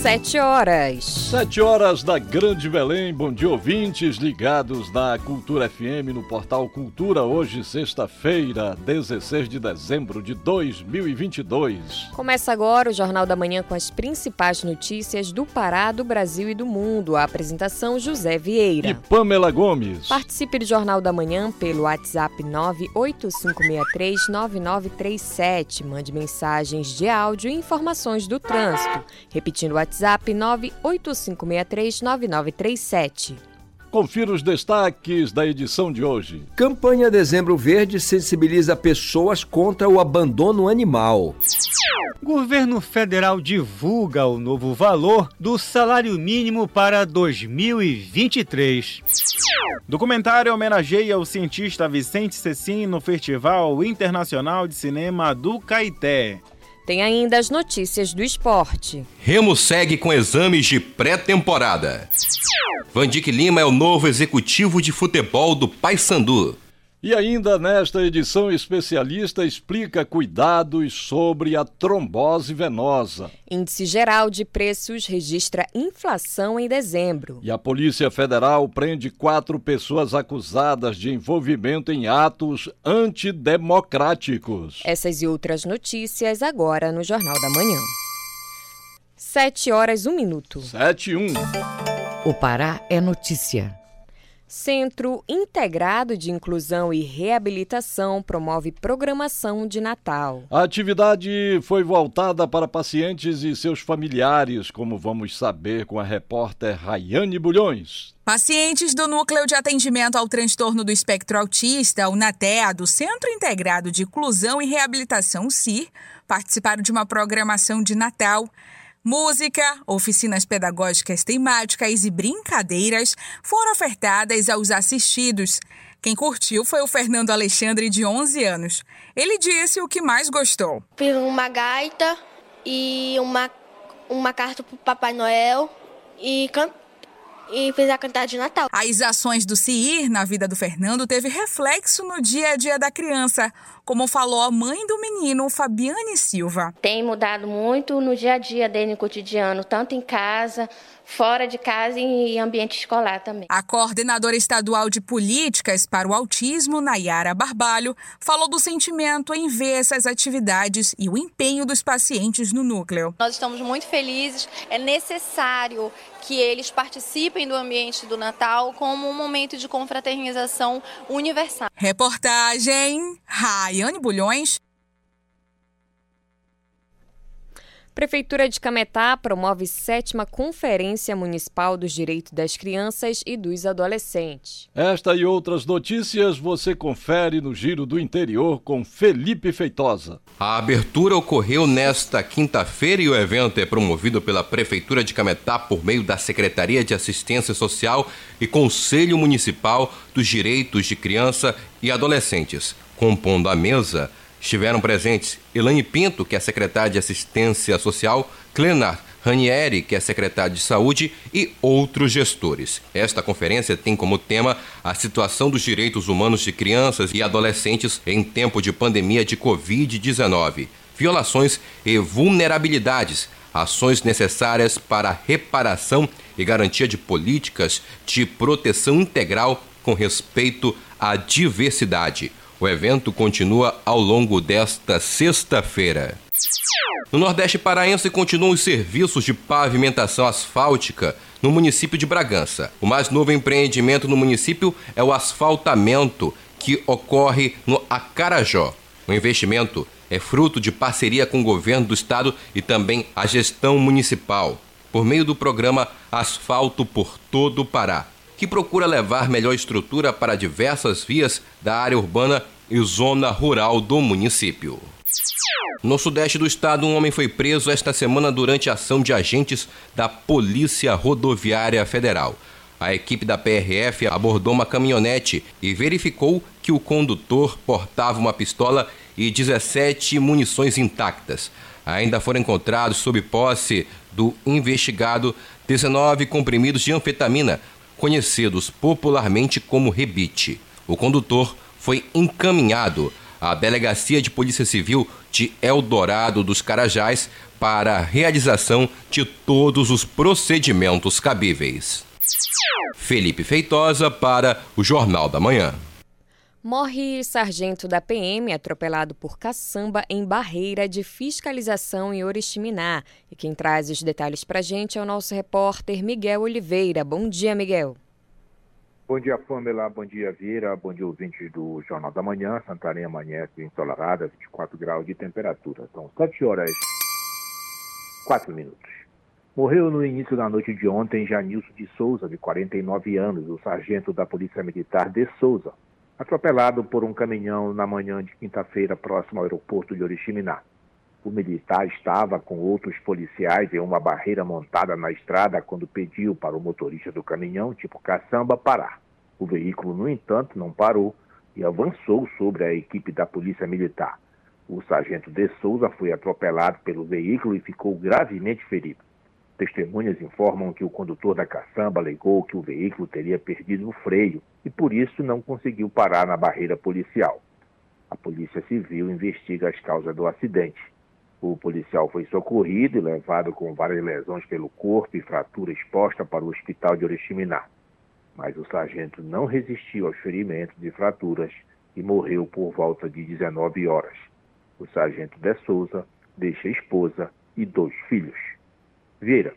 Sete horas. Sete horas da Grande Belém. Bom dia, ouvintes ligados na Cultura FM no portal Cultura. Hoje, sexta-feira, 16 de dezembro de 2022. Começa agora o Jornal da Manhã com as principais notícias do Pará, do Brasil e do mundo. A apresentação José Vieira. E Pamela Gomes. Participe do Jornal da Manhã pelo WhatsApp 985639937. Mande mensagens de áudio e informações do trânsito. Repetindo o WhatsApp WhatsApp 985639937. Confira os destaques da edição de hoje. Campanha Dezembro Verde sensibiliza pessoas contra o abandono animal. Governo federal divulga o novo valor do salário mínimo para 2023. Documentário homenageia o cientista Vicente Cecim no Festival Internacional de Cinema do Caeté. Tem ainda as notícias do esporte. Remo segue com exames de pré-temporada. Vandic Lima é o novo executivo de futebol do Paysandu. E ainda nesta edição, especialista explica cuidados sobre a trombose venosa. Índice geral de preços registra inflação em dezembro. E a Polícia Federal prende quatro pessoas acusadas de envolvimento em atos antidemocráticos. Essas e outras notícias agora no Jornal da Manhã. Sete horas, um minuto. Sete, um. O Pará é notícia. Centro Integrado de Inclusão e Reabilitação promove programação de Natal. A atividade foi voltada para pacientes e seus familiares, como vamos saber com a repórter Rayane Bulhões. Pacientes do Núcleo de Atendimento ao Transtorno do Espectro Autista, o NATEA, do Centro Integrado de Inclusão e Reabilitação CIR, participaram de uma programação de Natal. Música, oficinas pedagógicas temáticas e brincadeiras foram ofertadas aos assistidos. Quem curtiu foi o Fernando Alexandre, de 11 anos. Ele disse o que mais gostou. Fiz uma gaita e uma, uma carta para o Papai Noel e can e fez a cantar de Natal. As ações do CIR na vida do Fernando teve reflexo no dia a dia da criança, como falou a mãe do menino, Fabiane Silva. Tem mudado muito no dia a dia dele, no cotidiano, tanto em casa, fora de casa e em ambiente escolar também. A coordenadora estadual de políticas para o autismo, Nayara Barbalho, falou do sentimento em ver essas atividades e o empenho dos pacientes no núcleo. Nós estamos muito felizes, é necessário que eles participem do ambiente do Natal como um momento de confraternização universal. Reportagem Raiane Bulhões Prefeitura de Cametá promove sétima Conferência Municipal dos Direitos das Crianças e dos Adolescentes. Esta e outras notícias você confere no Giro do Interior com Felipe Feitosa. A abertura ocorreu nesta quinta-feira e o evento é promovido pela Prefeitura de Cametá por meio da Secretaria de Assistência Social e Conselho Municipal dos Direitos de Criança e Adolescentes. Compondo a mesa, Estiveram presentes Elaine Pinto, que é secretária de Assistência Social, Clenar Ranieri, que é secretário de Saúde, e outros gestores. Esta conferência tem como tema a situação dos direitos humanos de crianças e adolescentes em tempo de pandemia de Covid-19, violações e vulnerabilidades, ações necessárias para reparação e garantia de políticas de proteção integral com respeito à diversidade. O evento continua ao longo desta sexta-feira. No Nordeste Paraense continuam os serviços de pavimentação asfáltica no município de Bragança. O mais novo empreendimento no município é o asfaltamento, que ocorre no Acarajó. O investimento é fruto de parceria com o governo do estado e também a gestão municipal, por meio do programa Asfalto por Todo o Pará que procura levar melhor estrutura para diversas vias da área urbana e zona rural do município. No sudeste do estado, um homem foi preso esta semana durante a ação de agentes da Polícia Rodoviária Federal. A equipe da PRF abordou uma caminhonete e verificou que o condutor portava uma pistola e 17 munições intactas. Ainda foram encontrados, sob posse do investigado, 19 comprimidos de anfetamina, conhecidos popularmente como rebite. O condutor foi encaminhado à Delegacia de Polícia Civil de Eldorado dos Carajás para a realização de todos os procedimentos cabíveis. Felipe Feitosa para o Jornal da Manhã. Morre sargento da PM atropelado por caçamba em barreira de fiscalização em Oriximiná. E quem traz os detalhes para a gente é o nosso repórter Miguel Oliveira. Bom dia, Miguel. Bom dia, Pamela. Bom dia, Vira. Bom dia, ouvintes do Jornal da Manhã. Santarém amanhece ensolarada, 24 graus de temperatura. São 7 horas 4 minutos. Morreu no início da noite de ontem Janilson de Souza, de 49 anos, o sargento da Polícia Militar de Souza, atropelado por um caminhão na manhã de quinta-feira próximo ao aeroporto de Oriximiná. O militar estava com outros policiais em uma barreira montada na estrada quando pediu para o motorista do caminhão, tipo caçamba, parar. O veículo, no entanto, não parou e avançou sobre a equipe da Polícia Militar. O sargento de Souza foi atropelado pelo veículo e ficou gravemente ferido. Testemunhas informam que o condutor da caçamba alegou que o veículo teria perdido o freio e por isso não conseguiu parar na barreira policial. A Polícia Civil investiga as causas do acidente. O policial foi socorrido e levado com várias lesões pelo corpo e fratura exposta para o hospital de Oriximiná. Mas o sargento não resistiu aos ferimentos e fraturas e morreu por volta de 19 horas. O sargento de Souza deixa esposa e dois filhos. Vieira.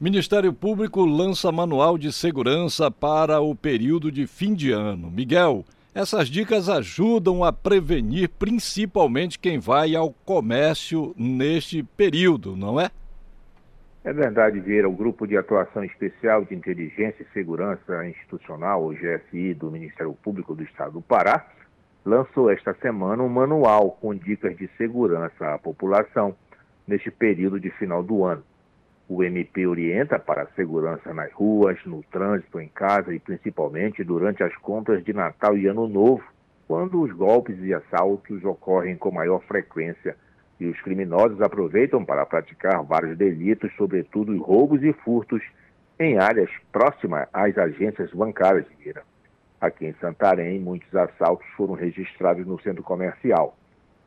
Ministério Público lança manual de segurança para o período de fim de ano. Miguel, essas dicas ajudam a prevenir principalmente quem vai ao comércio neste período, não é? É verdade, Vieira. O Grupo de Atuação Especial de Inteligência e Segurança Institucional, o GSI, do Ministério Público do Estado do Pará, lançou esta semana um manual com dicas de segurança à população neste período de final do ano. O MP orienta para a segurança nas ruas, no trânsito, em casa e principalmente durante as compras de Natal e Ano Novo, quando os golpes e assaltos ocorrem com maior frequência e os criminosos aproveitam para praticar vários delitos, sobretudo roubos e furtos, em áreas próximas às agências bancárias de Mira. Aqui em Santarém, muitos assaltos foram registrados no centro comercial.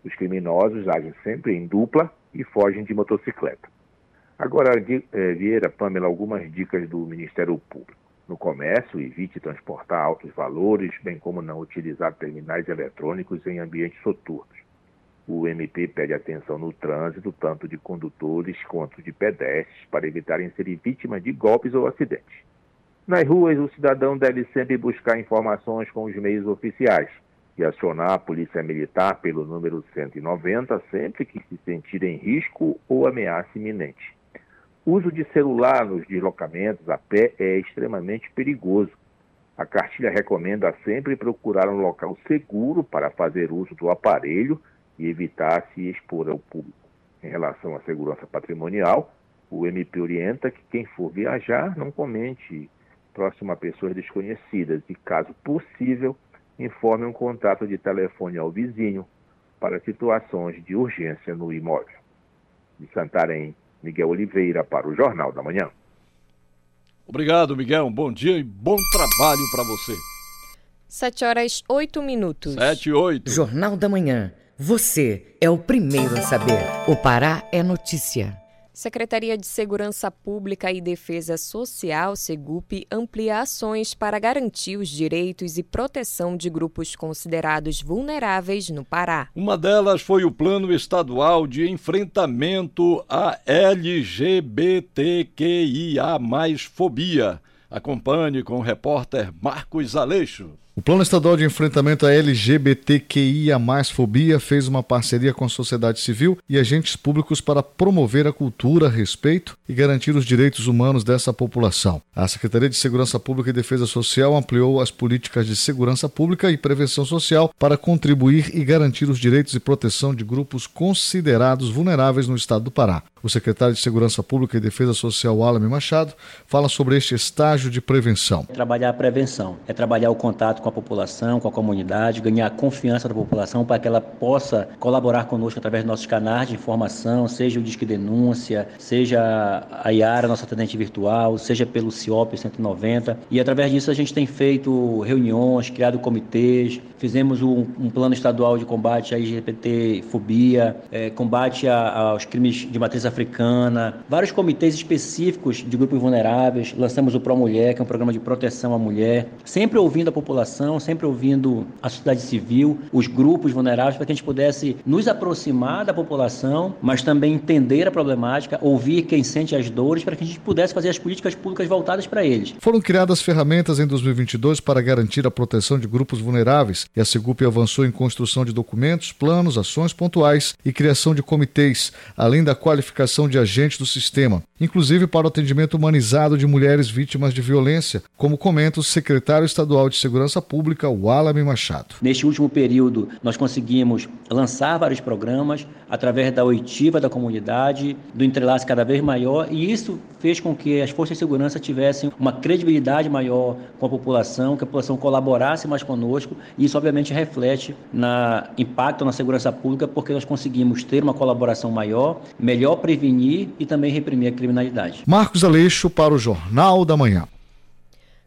Os criminosos agem sempre em dupla e fogem de motocicleta. Agora, eh, Vieira, Pamela, algumas dicas do Ministério Público. No comércio, evite transportar altos valores, bem como não utilizar terminais eletrônicos em ambientes soturnos. O MP pede atenção no trânsito, tanto de condutores quanto de pedestres, para evitarem serem vítimas de golpes ou acidentes. Nas ruas, o cidadão deve sempre buscar informações com os meios oficiais e acionar a Polícia Militar pelo número 190 sempre que se sentir em risco ou ameaça iminente. O uso de celular nos deslocamentos a pé é extremamente perigoso. A cartilha recomenda sempre procurar um local seguro para fazer uso do aparelho e evitar se expor ao público. Em relação à segurança patrimonial, o MP orienta que quem for viajar não comente próximo a pessoas desconhecidas e, caso possível, informe um contato de telefone ao vizinho para situações de urgência no imóvel. De Santarém, Miguel Oliveira para o Jornal da Manhã. Obrigado, Miguel. Um bom dia e bom trabalho para você. 7 horas 8 minutos. 7 e 8. Jornal da Manhã. Você é o primeiro a saber. O Pará é notícia. Secretaria de Segurança Pública e Defesa Social, SEGUP, amplia ações para garantir os direitos e proteção de grupos considerados vulneráveis no Pará. Uma delas foi o Plano Estadual de Enfrentamento à LGBTQIA fobia. Acompanhe com o repórter Marcos Aleixo. O Plano Estadual de Enfrentamento à LGBTQIA fobia fez uma parceria com a sociedade civil e agentes públicos para promover a cultura, respeito e garantir os direitos humanos dessa população. A Secretaria de Segurança Pública e Defesa Social ampliou as políticas de segurança pública e prevenção social para contribuir e garantir os direitos e proteção de grupos considerados vulneráveis no estado do Pará. O secretário de Segurança Pública e Defesa Social, Alame Machado, fala sobre este estágio de prevenção. Trabalhar a prevenção, é trabalhar o contato com a população, com a comunidade, ganhar a confiança da população para que ela possa colaborar conosco através dos nossos canais de informação, seja o Disque Denúncia, seja a Iara, nossa atendente virtual, seja pelo CIOP 190. E através disso a gente tem feito reuniões, criado comitês, fizemos um, um plano estadual de combate à LGBT-fobia, é, combate a, aos crimes de matriz africana, vários comitês específicos de grupos vulneráveis. Lançamos o Pro Mulher, que é um programa de proteção à mulher, sempre ouvindo a população, sempre ouvindo a sociedade civil, os grupos vulneráveis, para que a gente pudesse nos aproximar da população, mas também entender a problemática, ouvir quem sente as dores, para que a gente pudesse fazer as políticas públicas voltadas para eles. Foram criadas ferramentas em 2022 para garantir a proteção de grupos vulneráveis e a Segup avançou em construção de documentos, planos, ações pontuais e criação de comitês, além da qualificação de agentes do sistema, inclusive para o atendimento humanizado de mulheres vítimas de violência, como comenta o secretário estadual de Segurança Pública, Walame Machado. Neste último período, nós conseguimos lançar vários programas através da oitiva da comunidade, do entrelace cada vez maior, e isso fez com que as forças de segurança tivessem uma credibilidade maior com a população, que a população colaborasse mais conosco, e isso obviamente reflete na impacto na segurança pública, porque nós conseguimos ter uma colaboração maior, melhor prevenir e também reprimir a criminalidade. Marcos Aleixo para o Jornal da Manhã.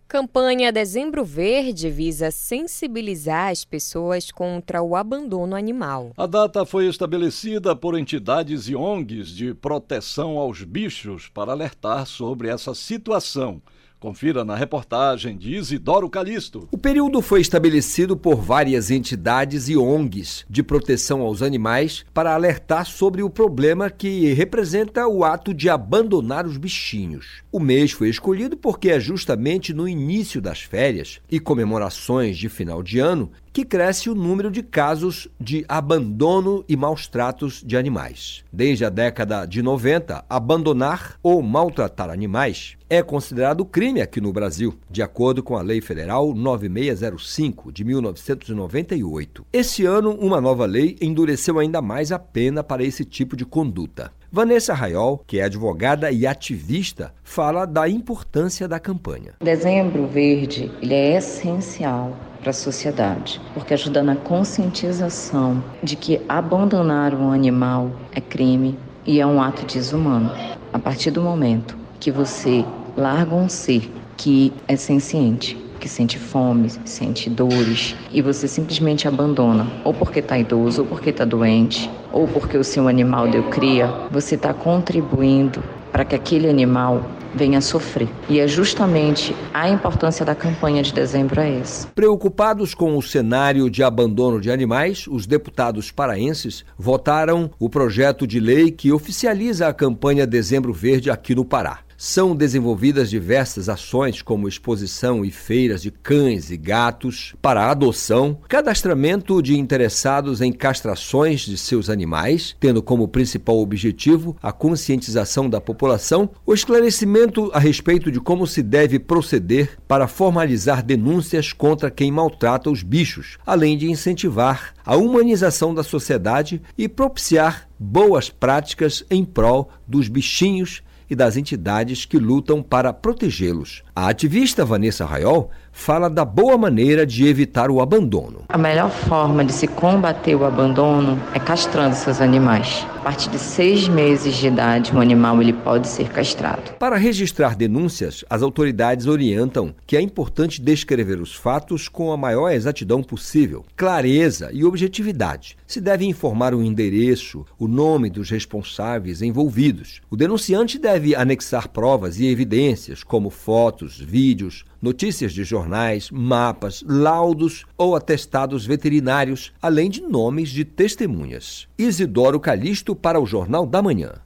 Campanha Dezembro Verde visa sensibilizar as pessoas contra o abandono animal. A data foi estabelecida por entidades e ONGs de proteção aos bichos para alertar sobre essa situação Confira na reportagem de Isidoro Calixto. O período foi estabelecido por várias entidades e ONGs de proteção aos animais para alertar sobre o problema que representa o ato de abandonar os bichinhos. O mês foi escolhido porque é justamente no início das férias e comemorações de final de ano que cresce o número de casos de abandono e maus tratos de animais. Desde a década de 90, abandonar ou maltratar animais é considerado crime aqui no Brasil, de acordo com a Lei Federal 9605 de 1998. Esse ano, uma nova lei endureceu ainda mais a pena para esse tipo de conduta. Vanessa Raiol, que é advogada e ativista, fala da importância da campanha. Dezembro Verde ele é essencial para a sociedade, porque ajuda na conscientização de que abandonar um animal é crime e é um ato desumano. A partir do momento que você larga um ser que é senciente, que sente fome, sente dores e você simplesmente abandona, ou porque está idoso, ou porque está doente, ou porque o seu animal deu cria, você está contribuindo para que aquele animal venha sofrer. E é justamente a importância da campanha de dezembro é essa. Preocupados com o cenário de abandono de animais, os deputados paraenses votaram o projeto de lei que oficializa a campanha Dezembro Verde aqui no Pará. São desenvolvidas diversas ações, como exposição e feiras de cães e gatos para adoção, cadastramento de interessados em castrações de seus animais, tendo como principal objetivo a conscientização da população, o esclarecimento a respeito de como se deve proceder para formalizar denúncias contra quem maltrata os bichos, além de incentivar a humanização da sociedade e propiciar boas práticas em prol dos bichinhos e das entidades que lutam para protegê-los. A ativista Vanessa Raiol fala da boa maneira de evitar o abandono. A melhor forma de se combater o abandono é castrando seus animais. A partir de seis meses de idade, um animal ele pode ser castrado. Para registrar denúncias, as autoridades orientam que é importante descrever os fatos com a maior exatidão possível, clareza e objetividade. Se deve informar o endereço, o nome dos responsáveis envolvidos. O denunciante deve anexar provas e evidências, como fotos, vídeos, notícias de jornais, mapas, laudos ou atestados veterinários, além de nomes de testemunhas. Isidoro Calixto para o Jornal da Manhã.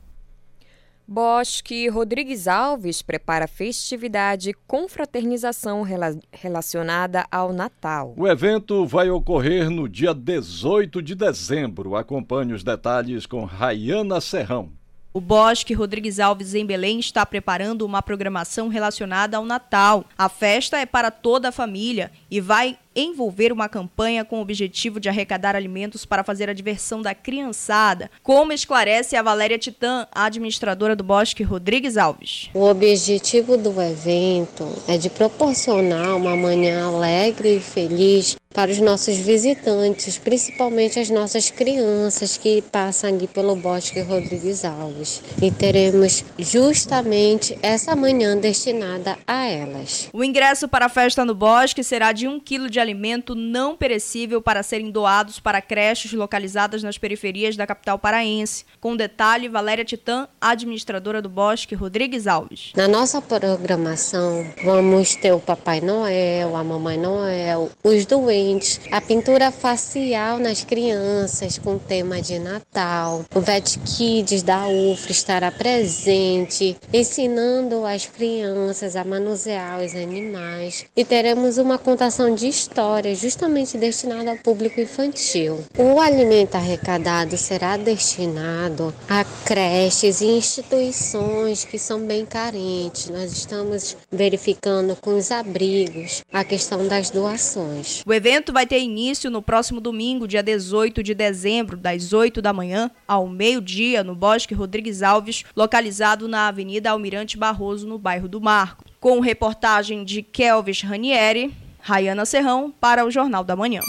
Bosque Rodrigues Alves prepara festividade com fraternização rela relacionada ao Natal. O evento vai ocorrer no dia 18 de dezembro. Acompanhe os detalhes com Rayana Serrão. O Bosque Rodrigues Alves em Belém está preparando uma programação relacionada ao Natal. A festa é para toda a família e vai envolver uma campanha com o objetivo de arrecadar alimentos para fazer a diversão da criançada, como esclarece a Valéria Titã, administradora do Bosque Rodrigues Alves. O objetivo do evento é de proporcionar uma manhã alegre e feliz para os nossos visitantes, principalmente as nossas crianças que passam aqui pelo Bosque Rodrigues Alves. E teremos justamente essa manhã destinada a elas. O ingresso para a festa no Bosque será de um quilo de alimento não perecível para serem doados para creches localizadas nas periferias da capital paraense. Com detalhe, Valéria Titã, administradora do Bosque Rodrigues Alves. Na nossa programação, vamos ter o Papai Noel, a Mamãe Noel, os doentes a pintura facial nas crianças com tema de Natal. O Vet Kids da UFRA estará presente, ensinando as crianças a manusear os animais. E teremos uma contação de histórias justamente destinada ao público infantil. O alimento arrecadado será destinado a creches e instituições que são bem carentes. Nós estamos verificando com os abrigos a questão das doações. O evento evento vai ter início no próximo domingo, dia 18 de dezembro, das 8 da manhã ao meio-dia, no Bosque Rodrigues Alves, localizado na Avenida Almirante Barroso, no bairro do Marco. Com reportagem de Kelvis Ranieri, Rayana Serrão, para o Jornal da Manhã.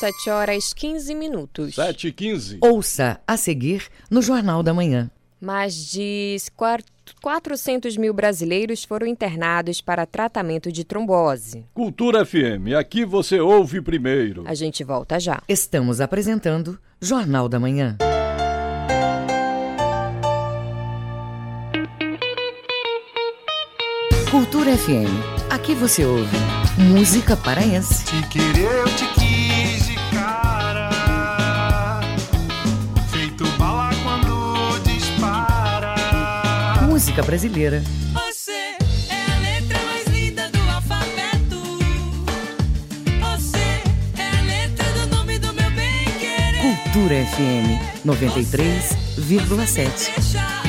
7 horas 15 minutos. 7 e 15. Ouça a seguir no Jornal da Manhã. Mais de 400 mil brasileiros foram internados para tratamento de trombose. Cultura FM, aqui você ouve primeiro. A gente volta já. Estamos apresentando Jornal da Manhã. Cultura FM, aqui você ouve música paraense. Te querer, eu te quis Música brasileira. Você é a letra mais linda do alfabeto. Você é a letra do nome do meu bem querer. Cultura FM 93,7.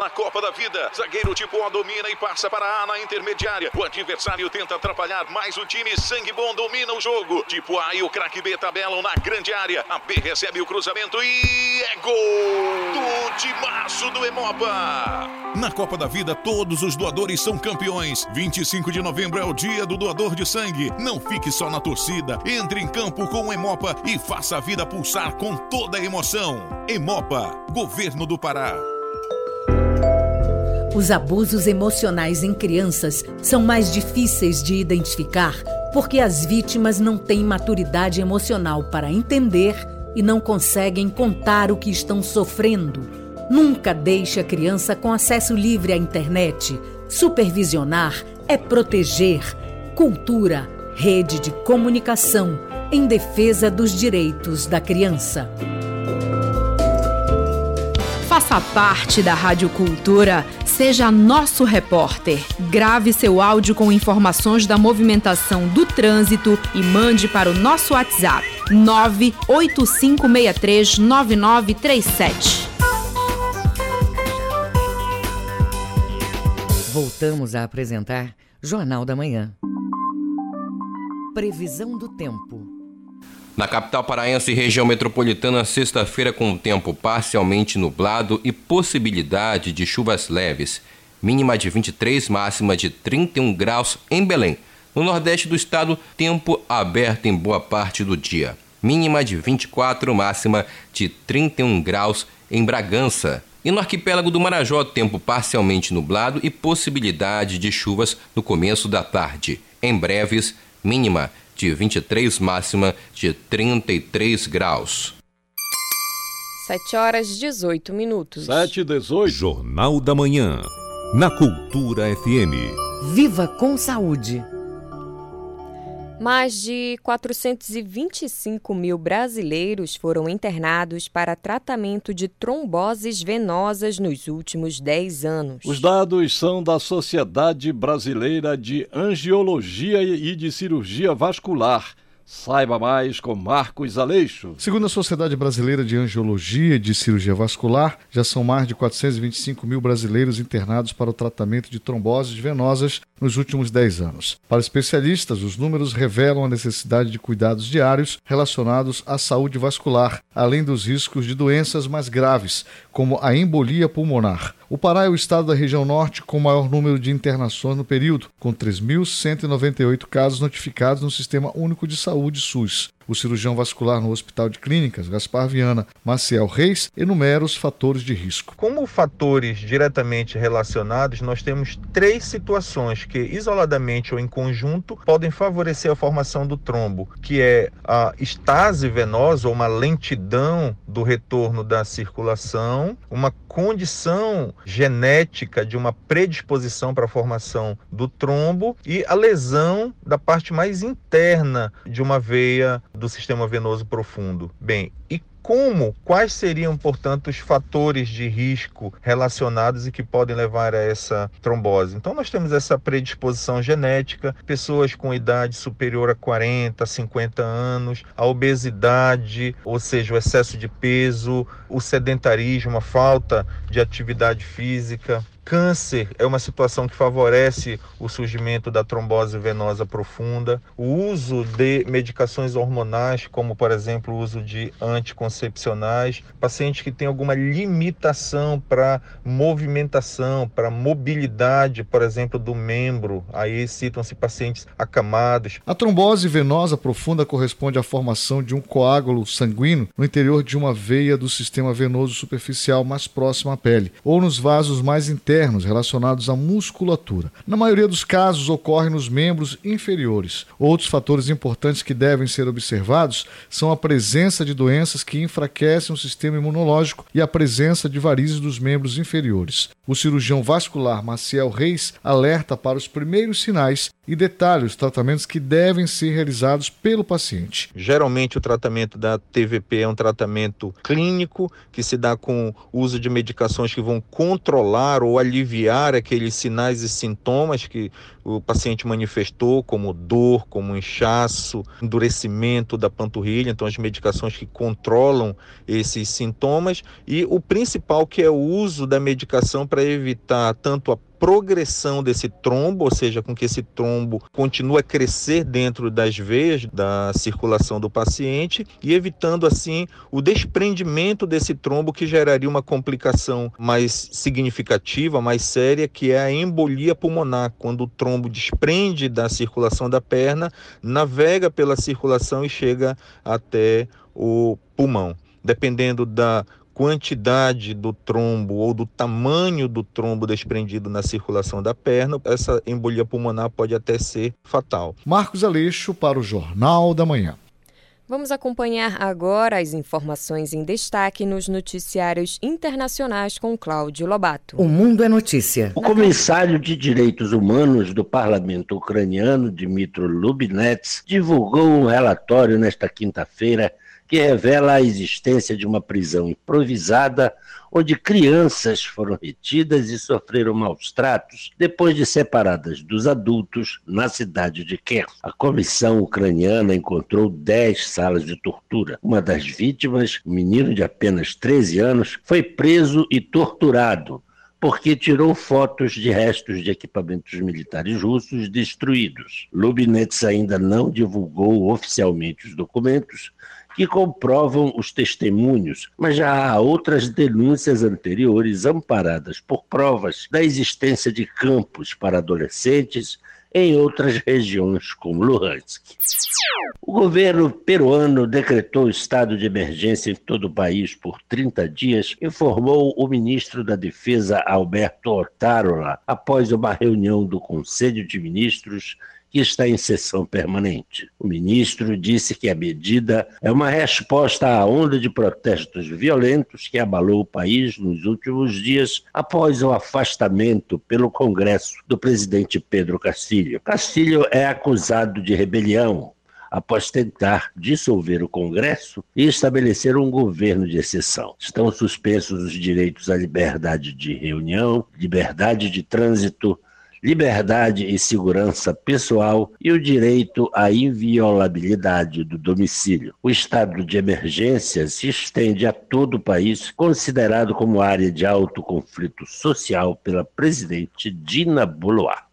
Na Copa da Vida. Zagueiro tipo A domina e passa para A na intermediária. O adversário tenta atrapalhar, mas o time sangue bom domina o jogo. Tipo A e o craque B tabelam na grande área. A B recebe o cruzamento e é gol do timaço do Emopa. Na Copa da Vida, todos os doadores são campeões. 25 de novembro é o dia do doador de sangue. Não fique só na torcida. Entre em campo com o Emopa e faça a vida pulsar com toda a emoção. Emopa, Governo do Pará. Os abusos emocionais em crianças são mais difíceis de identificar porque as vítimas não têm maturidade emocional para entender e não conseguem contar o que estão sofrendo. Nunca deixe a criança com acesso livre à internet. Supervisionar é proteger. Cultura, rede de comunicação em defesa dos direitos da criança. Faça parte da Rádio Cultura, seja nosso repórter. Grave seu áudio com informações da movimentação do trânsito e mande para o nosso WhatsApp 985639937. Voltamos a apresentar Jornal da Manhã. Previsão do tempo. Na capital paraense e região metropolitana, sexta-feira com tempo parcialmente nublado e possibilidade de chuvas leves. Mínima de 23, máxima de 31 graus em Belém. No nordeste do estado, tempo aberto em boa parte do dia. Mínima de 24, máxima de 31 graus em Bragança. E no arquipélago do Marajó, tempo parcialmente nublado e possibilidade de chuvas no começo da tarde. Em breves, mínima de 23, máxima de 33 graus. 7 horas 18 minutos. 7 e 18. Jornal da Manhã. Na Cultura FM. Viva com saúde. Mais de 425 mil brasileiros foram internados para tratamento de tromboses venosas nos últimos 10 anos. Os dados são da Sociedade Brasileira de Angiologia e de Cirurgia Vascular. Saiba mais com Marcos Aleixo. Segundo a Sociedade Brasileira de Angiologia e de Cirurgia Vascular, já são mais de 425 mil brasileiros internados para o tratamento de tromboses venosas nos últimos 10 anos. Para especialistas, os números revelam a necessidade de cuidados diários relacionados à saúde vascular, além dos riscos de doenças mais graves, como a embolia pulmonar. O Pará é o estado da região norte com maior número de internações no período, com 3.198 casos notificados no Sistema Único de Saúde SUS. O cirurgião vascular no Hospital de Clínicas, Gaspar Viana Maciel Reis, enumera os fatores de risco. Como fatores diretamente relacionados, nós temos três situações que, isoladamente ou em conjunto, podem favorecer a formação do trombo, que é a estase venosa ou uma lentidão do retorno da circulação, uma condição genética de uma predisposição para a formação do trombo e a lesão da parte mais interna de uma veia do sistema venoso profundo. Bem, e como, quais seriam, portanto, os fatores de risco relacionados e que podem levar a essa trombose? Então, nós temos essa predisposição genética, pessoas com idade superior a 40, 50 anos, a obesidade, ou seja, o excesso de peso, o sedentarismo, a falta de atividade física, Câncer é uma situação que favorece o surgimento da trombose venosa profunda. O uso de medicações hormonais, como por exemplo o uso de anticoncepcionais, pacientes que têm alguma limitação para movimentação, para mobilidade, por exemplo, do membro, aí citam-se pacientes acamados. A trombose venosa profunda corresponde à formação de um coágulo sanguíneo no interior de uma veia do sistema venoso superficial mais próximo à pele, ou nos vasos mais internos internos relacionados à musculatura. Na maioria dos casos, ocorre nos membros inferiores. Outros fatores importantes que devem ser observados são a presença de doenças que enfraquecem o sistema imunológico e a presença de varizes dos membros inferiores. O cirurgião vascular Maciel Reis alerta para os primeiros sinais e detalha os tratamentos que devem ser realizados pelo paciente. Geralmente, o tratamento da TVP é um tratamento clínico que se dá com o uso de medicações que vão controlar ou aliviar aqueles sinais e sintomas que o paciente manifestou, como dor, como inchaço, endurecimento da panturrilha, então as medicações que controlam esses sintomas. E o principal que é o uso da medicação para evitar tanto a progressão desse trombo, ou seja, com que esse trombo continue a crescer dentro das veias da circulação do paciente e evitando assim o desprendimento desse trombo que geraria uma complicação mais significativa, mais séria, que é a embolia pulmonar, quando o trombo desprende da circulação da perna, navega pela circulação e chega até o pulmão. Dependendo da quantidade do trombo ou do tamanho do trombo desprendido na circulação da perna, essa embolia pulmonar pode até ser fatal. Marcos Aleixo para o Jornal da Manhã. Vamos acompanhar agora as informações em destaque nos noticiários internacionais com Cláudio Lobato. O Mundo é Notícia. O comissário de Direitos Humanos do Parlamento Ucraniano, Dmitry Lubinets, divulgou um relatório nesta quinta-feira que revela a existência de uma prisão improvisada onde crianças foram retidas e sofreram maus tratos depois de separadas dos adultos na cidade de Kherson. A comissão ucraniana encontrou 10 salas de tortura. Uma das vítimas, um menino de apenas 13 anos, foi preso e torturado porque tirou fotos de restos de equipamentos militares russos destruídos. Lubinets ainda não divulgou oficialmente os documentos, que comprovam os testemunhos, mas já há outras denúncias anteriores amparadas por provas da existência de campos para adolescentes em outras regiões, como Luhansk. O governo peruano decretou estado de emergência em todo o país por 30 dias, informou o ministro da Defesa Alberto Otárola após uma reunião do Conselho de Ministros que está em sessão permanente. O ministro disse que a medida é uma resposta à onda de protestos violentos que abalou o país nos últimos dias após o afastamento pelo Congresso do presidente Pedro Castilho. Castilho é acusado de rebelião após tentar dissolver o Congresso e estabelecer um governo de exceção. Estão suspensos os direitos à liberdade de reunião, liberdade de trânsito, liberdade e segurança pessoal e o direito à inviolabilidade do domicílio. O estado de emergência se estende a todo o país, considerado como área de alto conflito social pela presidente Dina Boluarte.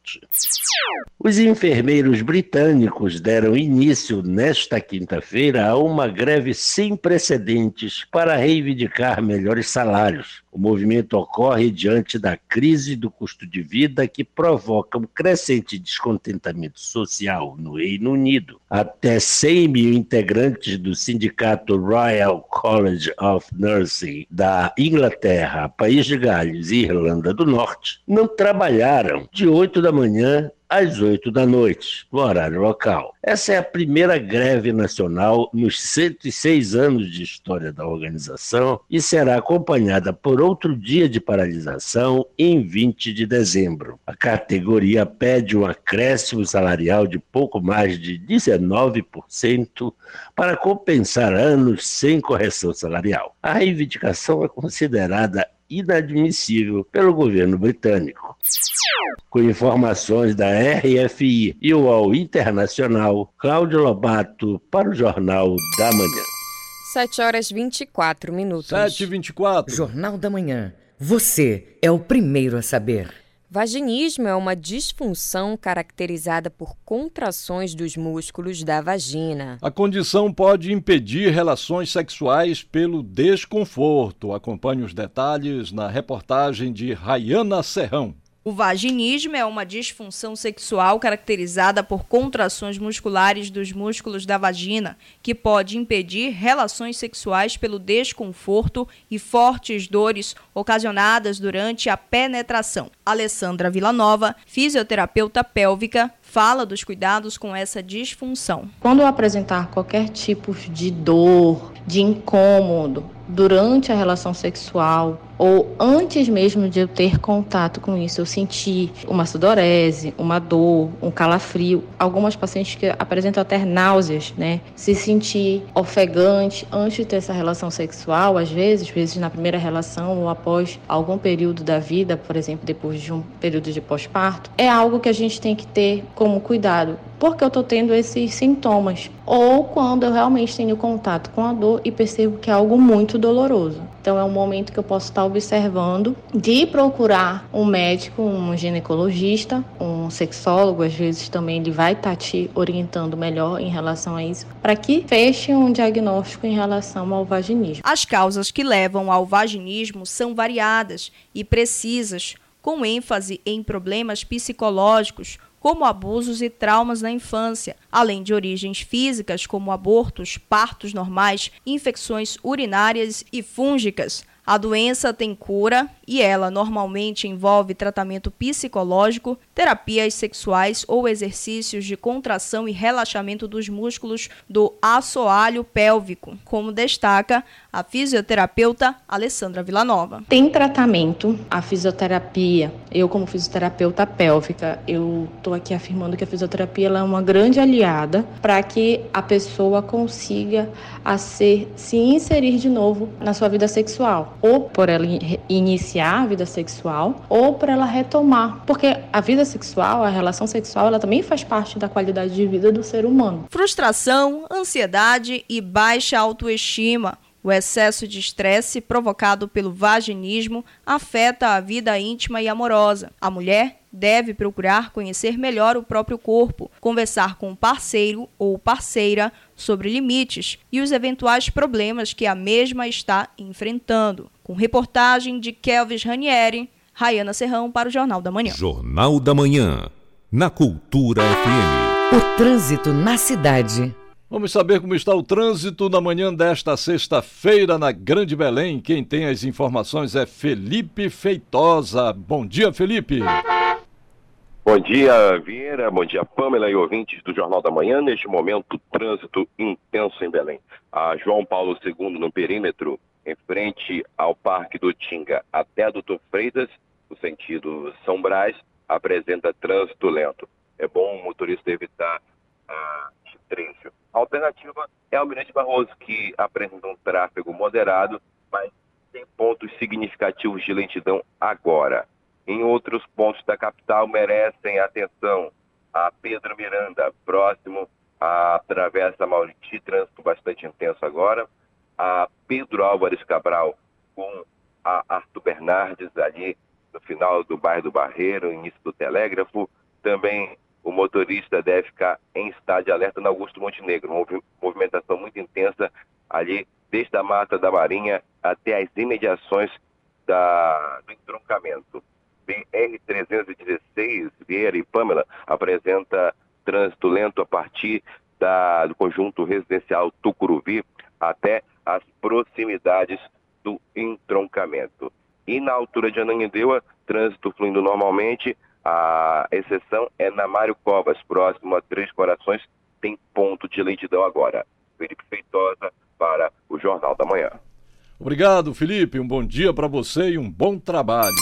Os enfermeiros britânicos deram início nesta quinta-feira a uma greve sem precedentes para reivindicar melhores salários. O movimento ocorre diante da crise do custo de vida que provoca um crescente descontentamento social no Reino Unido. Até 100 mil integrantes do sindicato Royal College of Nursing da Inglaterra, País de Gales e Irlanda do Norte não trabalharam de 8 da manhã às 8 da noite, no horário local. Essa é a primeira greve nacional nos 106 anos de história da organização e será acompanhada por outro dia de paralisação em 20 de dezembro. A categoria pede um acréscimo salarial de pouco mais de 19% para compensar anos sem correção salarial. A reivindicação é considerada inadmissível pelo governo britânico. Com informações da RFI e UOL Internacional, Cláudio Lobato para o Jornal da Manhã. 7 horas 24 minutos. 7 e 24 Jornal da Manhã. Você é o primeiro a saber. Vaginismo é uma disfunção caracterizada por contrações dos músculos da vagina. A condição pode impedir relações sexuais pelo desconforto. Acompanhe os detalhes na reportagem de Rayana Serrão. O vaginismo é uma disfunção sexual caracterizada por contrações musculares dos músculos da vagina, que pode impedir relações sexuais pelo desconforto e fortes dores ocasionadas durante a penetração. Alessandra Villanova, fisioterapeuta pélvica, fala dos cuidados com essa disfunção. Quando apresentar qualquer tipo de dor, de incômodo durante a relação sexual ou antes mesmo de eu ter contato com isso, eu senti uma sudorese, uma dor, um calafrio. Algumas pacientes que apresentam até náuseas, né? Se sentir ofegante antes de ter essa relação sexual, às vezes, às vezes na primeira relação ou após algum período da vida, por exemplo, depois de um período de pós-parto, é algo que a gente tem que ter como cuidado. Porque eu tô tendo esses sintomas. Ou quando eu realmente tenho contato com a dor e percebo que é algo muito doloroso. Então é um momento que eu posso estar observando de procurar um médico, um ginecologista, um sexólogo, às vezes também ele vai estar te orientando melhor em relação a isso, para que feche um diagnóstico em relação ao vaginismo. As causas que levam ao vaginismo são variadas e precisas, com ênfase em problemas psicológicos, como abusos e traumas na infância, além de origens físicas como abortos, partos normais, infecções urinárias e fúngicas. A doença tem cura e ela normalmente envolve tratamento psicológico, terapias sexuais ou exercícios de contração e relaxamento dos músculos do assoalho pélvico, como destaca a fisioterapeuta Alessandra Villanova. Tem tratamento, a fisioterapia. Eu, como fisioterapeuta pélvica, eu estou aqui afirmando que a fisioterapia é uma grande aliada para que a pessoa consiga a ser, se inserir de novo na sua vida sexual, ou por ela in- iniciar a vida sexual, ou para ela retomar, porque a vida sexual, a relação sexual, ela também faz parte da qualidade de vida do ser humano. Frustração, ansiedade e baixa autoestima. O excesso de estresse provocado pelo vaginismo afeta a vida íntima e amorosa. A mulher deve procurar conhecer melhor o próprio corpo, conversar com o parceiro ou parceira sobre limites e os eventuais problemas que a mesma está enfrentando. Com reportagem de Kelvis Ranieri, Rayana Serrão para o Jornal da Manhã. Jornal da Manhã, na Cultura FM. O trânsito na cidade. Vamos saber como está o trânsito na manhã desta sexta-feira na Grande Belém. Quem tem as informações é Felipe Feitosa. Bom dia, Felipe. Bom dia, Vieira. Bom dia, Pamela e ouvintes do Jornal da Manhã. Neste momento, trânsito intenso em Belém. A João Paulo II no perímetro, em frente ao Parque do Tinga até Doutor Freitas, o sentido São Brás, apresenta trânsito lento. É bom o motorista evitar ah, este trecho. Alternativa é o Almirante Barroso, que apresenta um tráfego moderado, mas tem pontos significativos de lentidão agora. em outros pontos da capital merecem atenção. A Pedro Miranda, próximo à Travessa Mauriti, trânsito bastante intenso agora. A Pedro Álvares Cabral com a Arthur Bernardes ali no final do bairro do Barreiro, início do Telégrafo. Também o motorista deve ficar em estado de alerta no Augusto Montenegro. Movi movimentação muito intensa ali, desde a Mata da Marinha até as imediações da, do entroncamento. BR-316, Vieira e Pâmela, apresenta trânsito lento a partir da, do conjunto residencial Tucuruvi até as proximidades do entroncamento. E na altura de Ananindeua, trânsito fluindo normalmente, a exceção é na Mário Covas, próximo a Três Corações, tem ponto de lentidão agora. Felipe Feitosa para o Jornal da Manhã. Obrigado, Felipe. Um bom dia para você e um bom trabalho.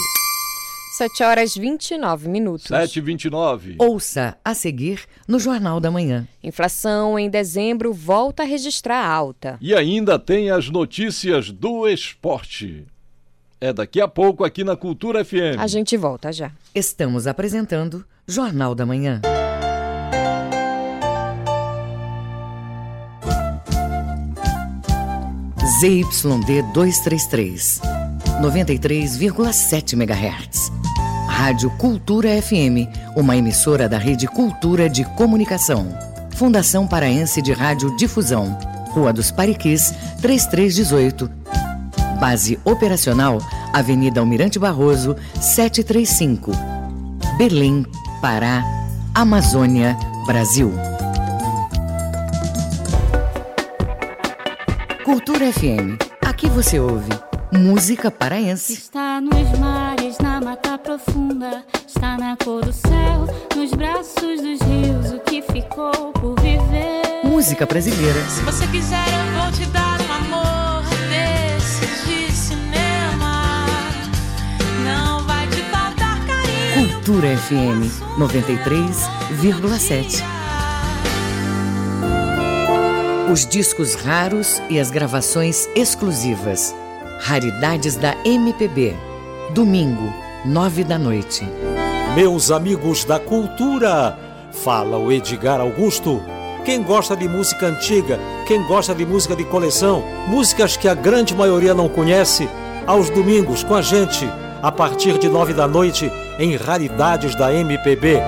7 horas 29 minutos. 7 e 29 Ouça a seguir no Jornal da Manhã. Inflação em dezembro volta a registrar alta. E ainda tem as notícias do esporte. É daqui a pouco aqui na Cultura FM. A gente volta já. Estamos apresentando Jornal da Manhã. ZYD 233, 93,7 MHz. Rádio Cultura FM, uma emissora da Rede Cultura de Comunicação. Fundação Paraense de Rádio Difusão. Rua dos Pariquis, 3318. Base operacional, Avenida Almirante Barroso, 735. Belém, Pará, Amazônia, Brasil. Cultura FM. Aqui você ouve música paraense. Está nos mares, na mata profunda. Está na cor do céu, nos braços dos rios. O que ficou por viver? Música brasileira. Se você quiser, eu vou te dar Cultura FM 93,7. Os discos raros e as gravações exclusivas. Raridades da MPB. Domingo, nove da noite. Meus amigos da cultura, fala o Edgar Augusto. Quem gosta de música antiga, quem gosta de música de coleção, músicas que a grande maioria não conhece, aos domingos com a gente, a partir de nove da noite, em Raridades da MPB.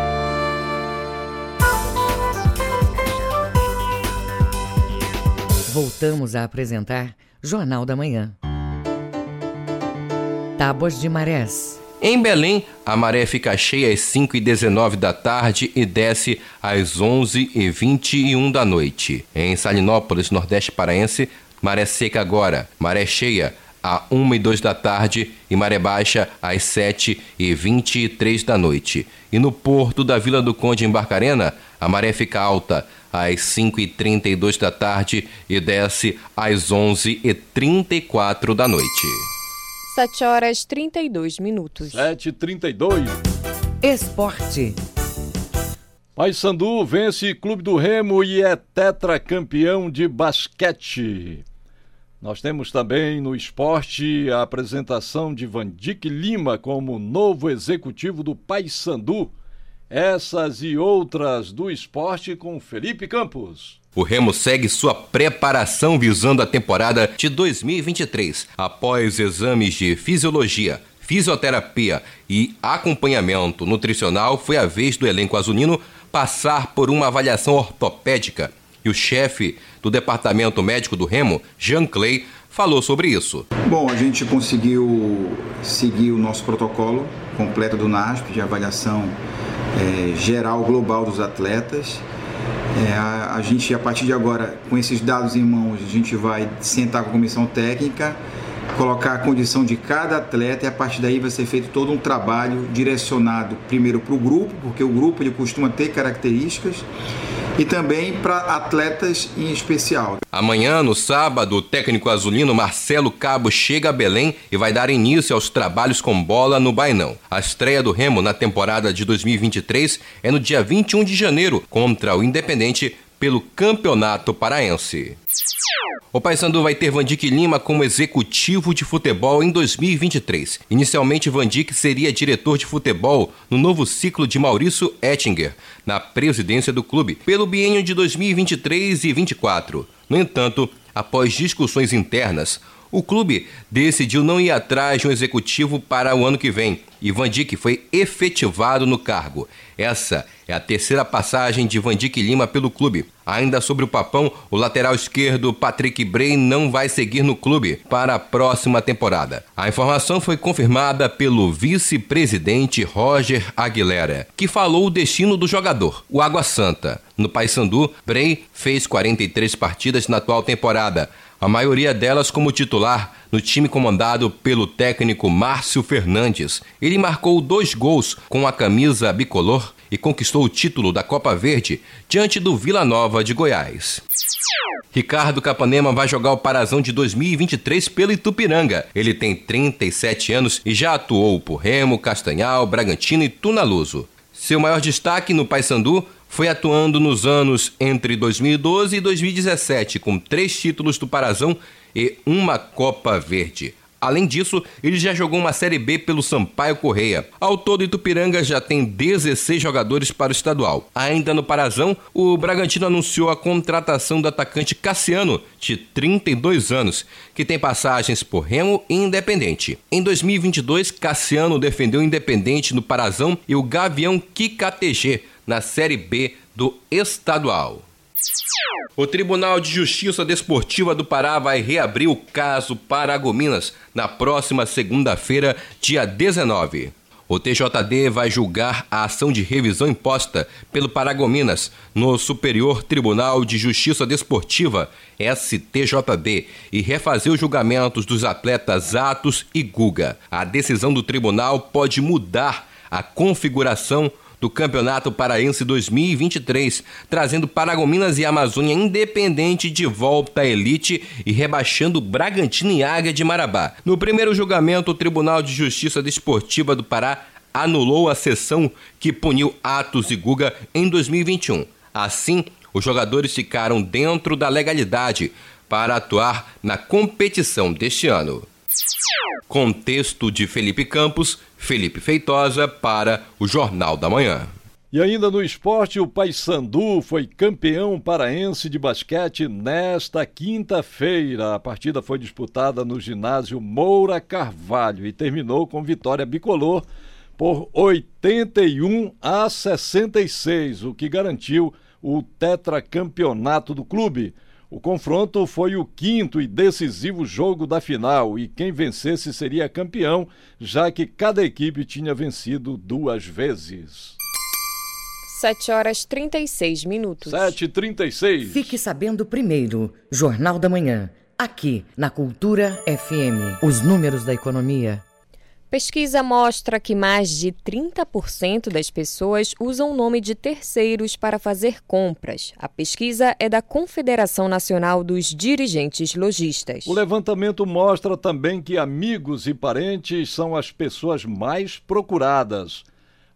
Voltamos a apresentar Jornal da Manhã. Tábuas de Marés. Em Belém, a maré fica cheia às 5 e 19 da tarde e desce às 11 e 21 da noite. Em Salinópolis, Nordeste Paraense, maré seca agora, maré cheia a 1 e 2 da tarde e maré baixa às 7 e 23 da noite. E no porto da Vila do Conde em Barcarena, a maré fica alta às 5 e 32 da tarde e desce às 11 e 34 da noite. 7 horas 32 minutos. 7 e 32 Esporte. Paysandu vence Clube do Remo e é tetracampeão de basquete. Nós temos também no esporte a apresentação de Vandic Lima como novo executivo do Paysandu. Essas e outras do esporte com Felipe Campos. O Remo segue sua preparação visando a temporada de 2023. Após exames de fisiologia, fisioterapia e acompanhamento nutricional, foi a vez do elenco azulino passar por uma avaliação ortopédica. E o chefe do departamento médico do Remo, Jean Clay, falou sobre isso. Bom, a gente conseguiu seguir o nosso protocolo completo do NASP de avaliação é, geral global dos atletas. É, a, a gente, a partir de agora, com esses dados em mãos, a gente vai sentar com a comissão técnica, colocar a condição de cada atleta e a partir daí vai ser feito todo um trabalho direcionado primeiro para o grupo, porque o grupo ele costuma ter características, e também para atletas em especial. Amanhã, no sábado, o técnico azulino Marcelo Cabo chega a Belém e vai dar início aos trabalhos com bola no Bainão. A estreia do Remo na temporada de 2023 é no dia 21 de janeiro contra o Independente pelo Campeonato Paraense. O Paysandu vai ter Vandic Lima como executivo de futebol em 2023. Inicialmente, Vandic seria diretor de futebol no novo ciclo de Maurício Ettinger, na presidência do clube, pelo biênio de 2023 e 2024. No entanto, após discussões internas, o clube decidiu não ir atrás de um executivo para o ano que vem e Van foi efetivado no cargo. Essa é a terceira passagem de Van Dijk Lima pelo clube. Ainda sobre o papão, o lateral esquerdo Patrick Bray não vai seguir no clube para a próxima temporada. A informação foi confirmada pelo vice-presidente Roger Aguilera, que falou o destino do jogador, o Água Santa. No Paysandu, Bray fez 43 partidas na atual temporada a maioria delas como titular no time comandado pelo técnico Márcio Fernandes. Ele marcou dois gols com a camisa bicolor e conquistou o título da Copa Verde diante do Vila Nova de Goiás. Ricardo Capanema vai jogar o Parazão de 2023 pelo Itupiranga. Ele tem 37 anos e já atuou por Remo, Castanhal, Bragantino e Tunaluso. Seu maior destaque no Paysandu foi atuando nos anos entre 2012 e 2017, com três títulos do Parazão e uma Copa Verde. Além disso, ele já jogou uma Série B pelo Sampaio Correia. Ao todo, Itupiranga já tem 16 jogadores para o estadual. Ainda no Parazão, o Bragantino anunciou a contratação do atacante Cassiano, de 32 anos, que tem passagens por Remo e Independente. Em 2022, Cassiano defendeu o Independente no Parazão e o Gavião KKTG na Série B do estadual. O Tribunal de Justiça Desportiva do Pará vai reabrir o caso Paragominas na próxima segunda-feira, dia 19. O TJD vai julgar a ação de revisão imposta pelo Paragominas no Superior Tribunal de Justiça Desportiva, STJD, e refazer os julgamentos dos atletas Atos e Guga. A decisão do tribunal pode mudar a configuração do Campeonato Paraense 2023, trazendo Paragominas e Amazônia Independente de volta à elite e rebaixando Bragantino e Águia de Marabá. No primeiro julgamento, o Tribunal de Justiça Desportiva do Pará anulou a sessão que puniu Atos e Guga em 2021. Assim, os jogadores ficaram dentro da legalidade para atuar na competição deste ano. Contexto de Felipe Campos, Felipe Feitosa para o Jornal da Manhã. E ainda no esporte, o Paysandu foi campeão paraense de basquete nesta quinta-feira. A partida foi disputada no ginásio Moura Carvalho e terminou com vitória bicolor por 81 a 66, o que garantiu o tetracampeonato do clube. O confronto foi o quinto e decisivo jogo da final e quem vencesse seria campeão, já que cada equipe tinha vencido duas vezes. 7 horas 36 minutos. 7h36. Fique sabendo primeiro, Jornal da Manhã, aqui na Cultura FM. Os números da economia. Pesquisa mostra que mais de 30% das pessoas usam o nome de terceiros para fazer compras. A pesquisa é da Confederação Nacional dos Dirigentes Logistas. O levantamento mostra também que amigos e parentes são as pessoas mais procuradas.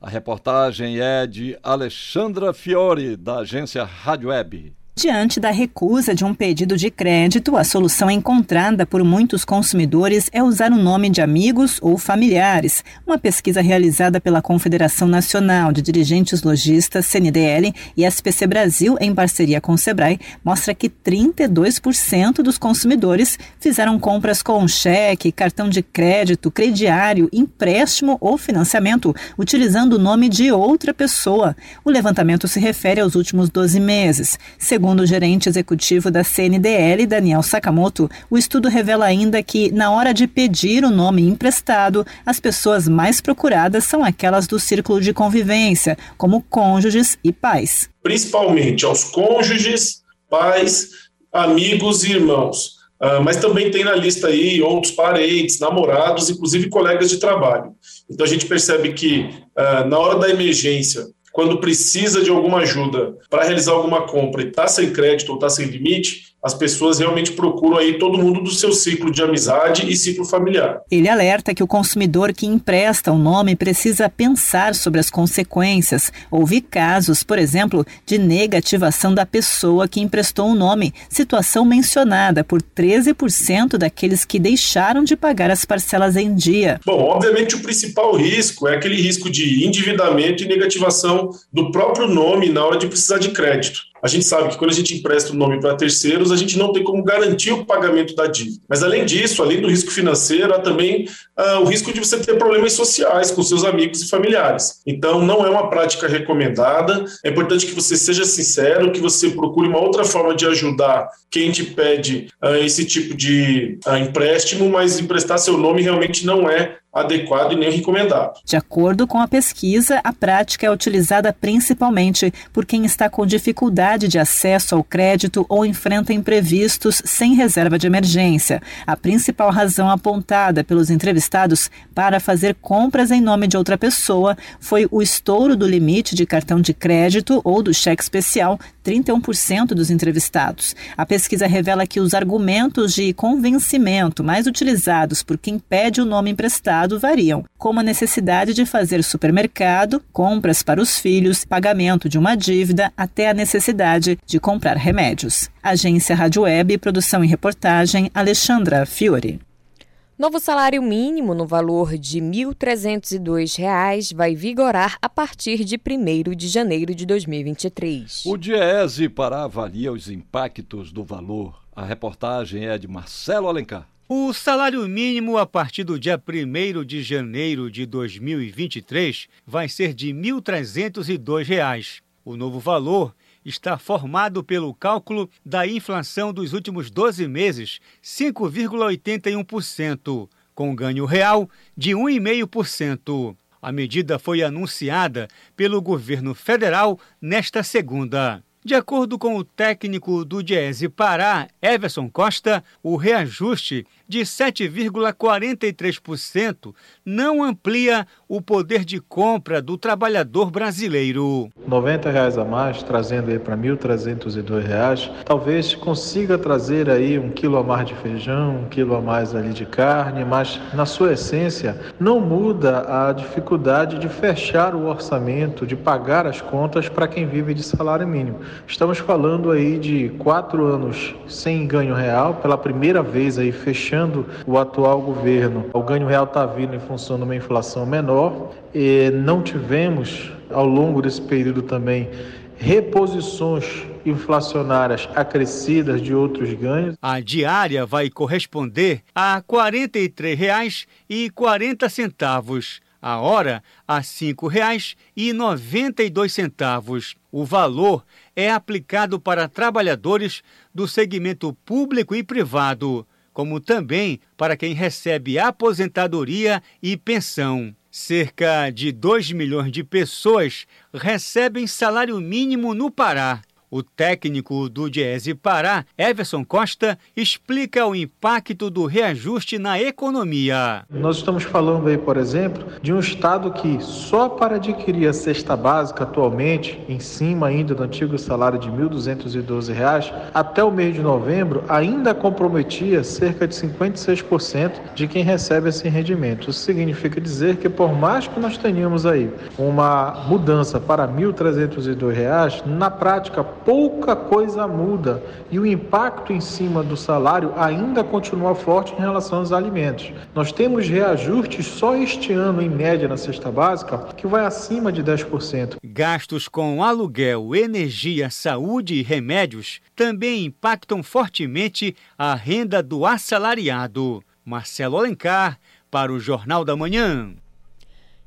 A reportagem é de Alexandra Fiore, da agência Rádio Web. Diante da recusa de um pedido de crédito, a solução encontrada por muitos consumidores é usar o nome de amigos ou familiares. Uma pesquisa realizada pela Confederação Nacional de Dirigentes Logistas, CNDL, e SPC Brasil, em parceria com o Sebrae, mostra que 32% dos consumidores fizeram compras com cheque, cartão de crédito, crediário, empréstimo ou financiamento, utilizando o nome de outra pessoa. O levantamento se refere aos últimos 12 meses. Segundo o gerente executivo da CNDL, Daniel Sakamoto, o estudo revela ainda que, na hora de pedir o nome emprestado, as pessoas mais procuradas são aquelas do círculo de convivência, como cônjuges e pais. Principalmente aos cônjuges, pais, amigos e irmãos. Uh, mas também tem na lista aí outros parentes, namorados, inclusive colegas de trabalho. Então a gente percebe que uh, na hora da emergência, quando precisa de alguma ajuda para realizar alguma compra e está sem crédito ou está sem limite, as pessoas realmente procuram aí todo mundo do seu ciclo de amizade e ciclo familiar. Ele alerta que o consumidor que empresta o nome precisa pensar sobre as consequências. Houve casos, por exemplo, de negativação da pessoa que emprestou o nome, situação mencionada por 13% daqueles que deixaram de pagar as parcelas em dia. Bom, obviamente o principal risco é aquele risco de endividamento e negativação do próprio nome na hora de precisar de crédito. A gente sabe que quando a gente empresta o nome para terceiros, a gente não tem como garantir o pagamento da dívida. Mas além disso, além do risco financeiro, há também uh, o risco de você ter problemas sociais com seus amigos e familiares. Então, não é uma prática recomendada. É importante que você seja sincero, que você procure uma outra forma de ajudar quem te pede uh, esse tipo de uh, empréstimo, mas emprestar seu nome realmente não é adequado e nem recomendado. De acordo com a pesquisa, a prática é utilizada principalmente por quem está com dificuldade de acesso ao crédito ou enfrenta imprevistos sem reserva de emergência. A principal razão apontada pelos entrevistados para fazer compras em nome de outra pessoa foi o estouro do limite de cartão de crédito ou do cheque especial 31% dos entrevistados. A pesquisa revela que os argumentos de convencimento mais utilizados por quem pede o nome emprestado variam, como a necessidade de fazer supermercado, compras para os filhos, pagamento de uma dívida, até a necessidade de comprar remédios. Agência Rádio Web, produção e reportagem, Alexandra Fiore. Novo salário mínimo no valor de R$ 1.302 vai vigorar a partir de 1 de janeiro de 2023. O Diese Pará avalia os impactos do valor. A reportagem é de Marcelo Alencar. O salário mínimo a partir do dia 1 de janeiro de 2023 vai ser de R$ 1.302. O novo valor está formado pelo cálculo da inflação dos últimos 12 meses, 5,81%, com ganho real de 1,5%. A medida foi anunciada pelo governo federal nesta segunda. De acordo com o técnico do Diese Pará, Everson Costa, o reajuste de 7,43% não amplia o poder de compra do trabalhador brasileiro. 90 reais a mais, trazendo aí para R$ 1.302, talvez consiga trazer aí um quilo a mais de feijão, um quilo a mais ali de carne, mas na sua essência não muda a dificuldade de fechar o orçamento, de pagar as contas para quem vive de salário mínimo. Estamos falando aí de quatro anos sem ganho real, pela primeira vez aí fechando o atual governo. O ganho real está vindo em função de uma inflação menor e não tivemos ao longo desse período também reposições inflacionárias acrescidas de outros ganhos. A diária vai corresponder a R$ 43,40 a hora a R$ 5,92. O valor é aplicado para trabalhadores do segmento público e privado como também para quem recebe aposentadoria e pensão. Cerca de 2 milhões de pessoas recebem salário mínimo no Pará. O técnico do Diese Pará, Everson Costa, explica o impacto do reajuste na economia. Nós estamos falando aí, por exemplo, de um estado que só para adquirir a cesta básica atualmente, em cima ainda do antigo salário de R$ 1.212, até o mês de novembro ainda comprometia cerca de 56% de quem recebe esse rendimento. Isso significa dizer que por mais que nós tenhamos aí uma mudança para R$ 1.302, na prática pouca coisa muda e o impacto em cima do salário ainda continua forte em relação aos alimentos. Nós temos reajustes só este ano, em média, na cesta básica, que vai acima de 10%. Gastos com aluguel, energia, saúde e remédios também impactam fortemente a renda do assalariado. Marcelo Alencar, para o Jornal da Manhã.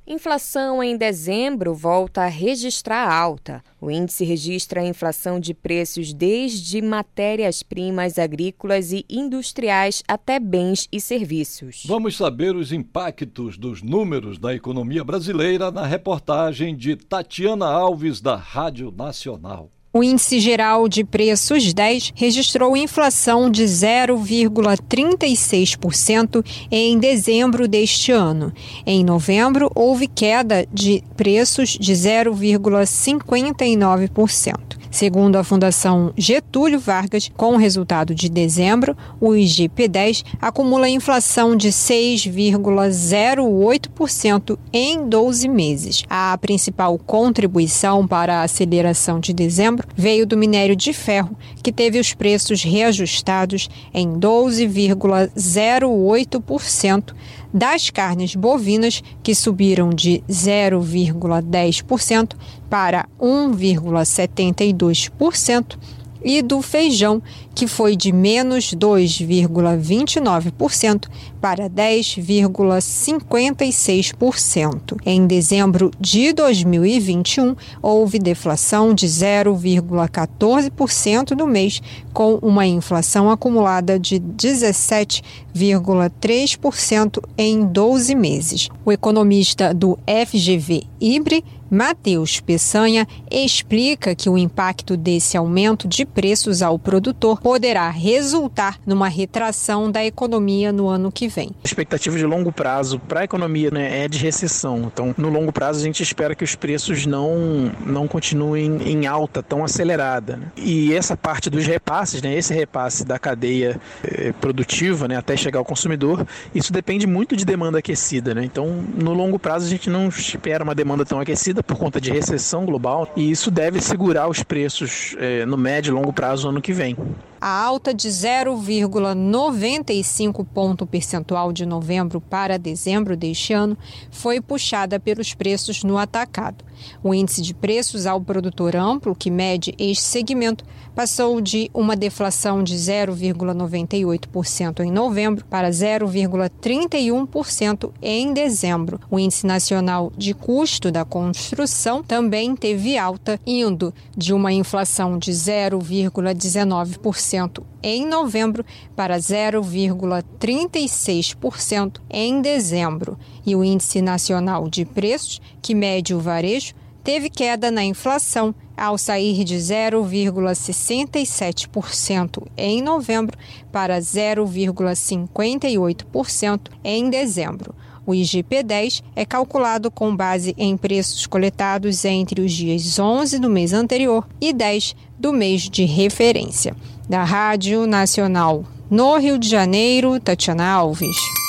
Inflação em dezembro volta a registrar alta. O índice registra a inflação de preços desde matérias-primas agrícolas e industriais até bens e serviços. Vamos saber os impactos dos números da economia brasileira na reportagem de Tatiana Alves, da Rádio Nacional. O índice geral de preços 10 registrou inflação de 0,36% em dezembro deste ano. Em novembro, houve queda de preços de 0,59%. Segundo a Fundação Getúlio Vargas, com o resultado de dezembro, o IGP-10 acumula inflação de 6,08% em 12 meses. A principal contribuição para a aceleração de dezembro veio do minério de ferro, que teve os preços reajustados em 12,08%, das carnes bovinas, que subiram de 0,10% para 1,72%, e do feijão, que foi de menos 2,29% para 10,56%. Em dezembro de 2021, houve deflação de 0,14% no mês, com uma inflação acumulada de 17,3% em 12 meses. O economista do FGV Ibre, Matheus Peçanha, explica que o impacto desse aumento de preços ao produtor poderá resultar numa retração da economia no ano que vem. A expectativa de longo prazo para a economia né, é de recessão. Então, no longo prazo, a gente espera que os preços não, não continuem em alta tão acelerada. Né? E essa parte dos repasses, né, esse repasse da cadeia eh, produtiva né, até chegar ao consumidor, isso depende muito de demanda aquecida. Né? Então, no longo prazo, a gente não espera uma demanda tão aquecida por conta de recessão global e isso deve segurar os preços eh, no médio e longo prazo ano que vem. A alta de 0,95 ponto percentual de novembro para dezembro deste ano foi puxada pelos preços no atacado. O índice de preços ao produtor amplo, que mede este segmento, passou de uma deflação de 0,98% em novembro para 0,31% em dezembro. O índice nacional de custo da construção também teve alta, indo de uma inflação de 0,19% em novembro para 0,36% em dezembro. E o índice nacional de preços, que mede o varejo, teve queda na inflação ao sair de 0,67% em novembro para 0,58% em dezembro. O IGP-10 é calculado com base em preços coletados entre os dias 11 do mês anterior e 10 do mês de referência. Da Rádio Nacional no Rio de Janeiro, Tatiana Alves.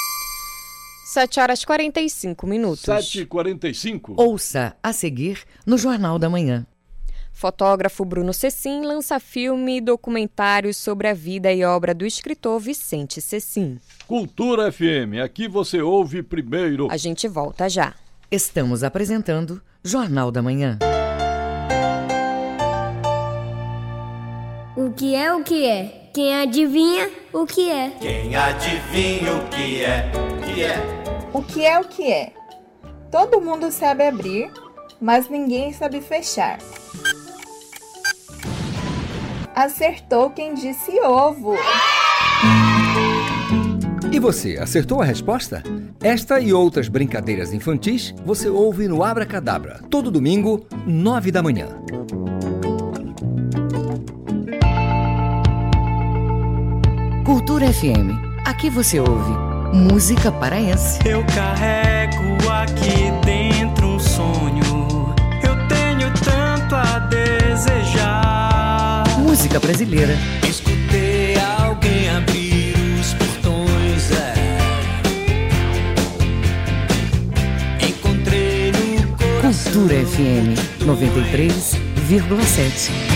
7 horas 45 minutos. 7h45. Ouça a seguir no Jornal da Manhã. Fotógrafo Bruno Cecim lança filme e documentários sobre a vida e obra do escritor Vicente Cecim. Cultura FM, aqui você ouve primeiro. A gente volta já. Estamos apresentando Jornal da Manhã. O que é o que é? Quem adivinha o que é? Quem adivinha o que é? Que é? O que é o que é? Todo mundo sabe abrir, mas ninguém sabe fechar. Acertou quem disse ovo. E você, acertou a resposta? Esta e outras brincadeiras infantis você ouve no Abra Cadabra, todo domingo, nove da manhã. Cultura FM. Aqui você ouve música paraense. Eu carrego aqui dentro um sonho. Eu tenho tanto a desejar. Música brasileira. Escutei alguém abrir os portões. É. Encontrei no coração. Cultura FM 93,7.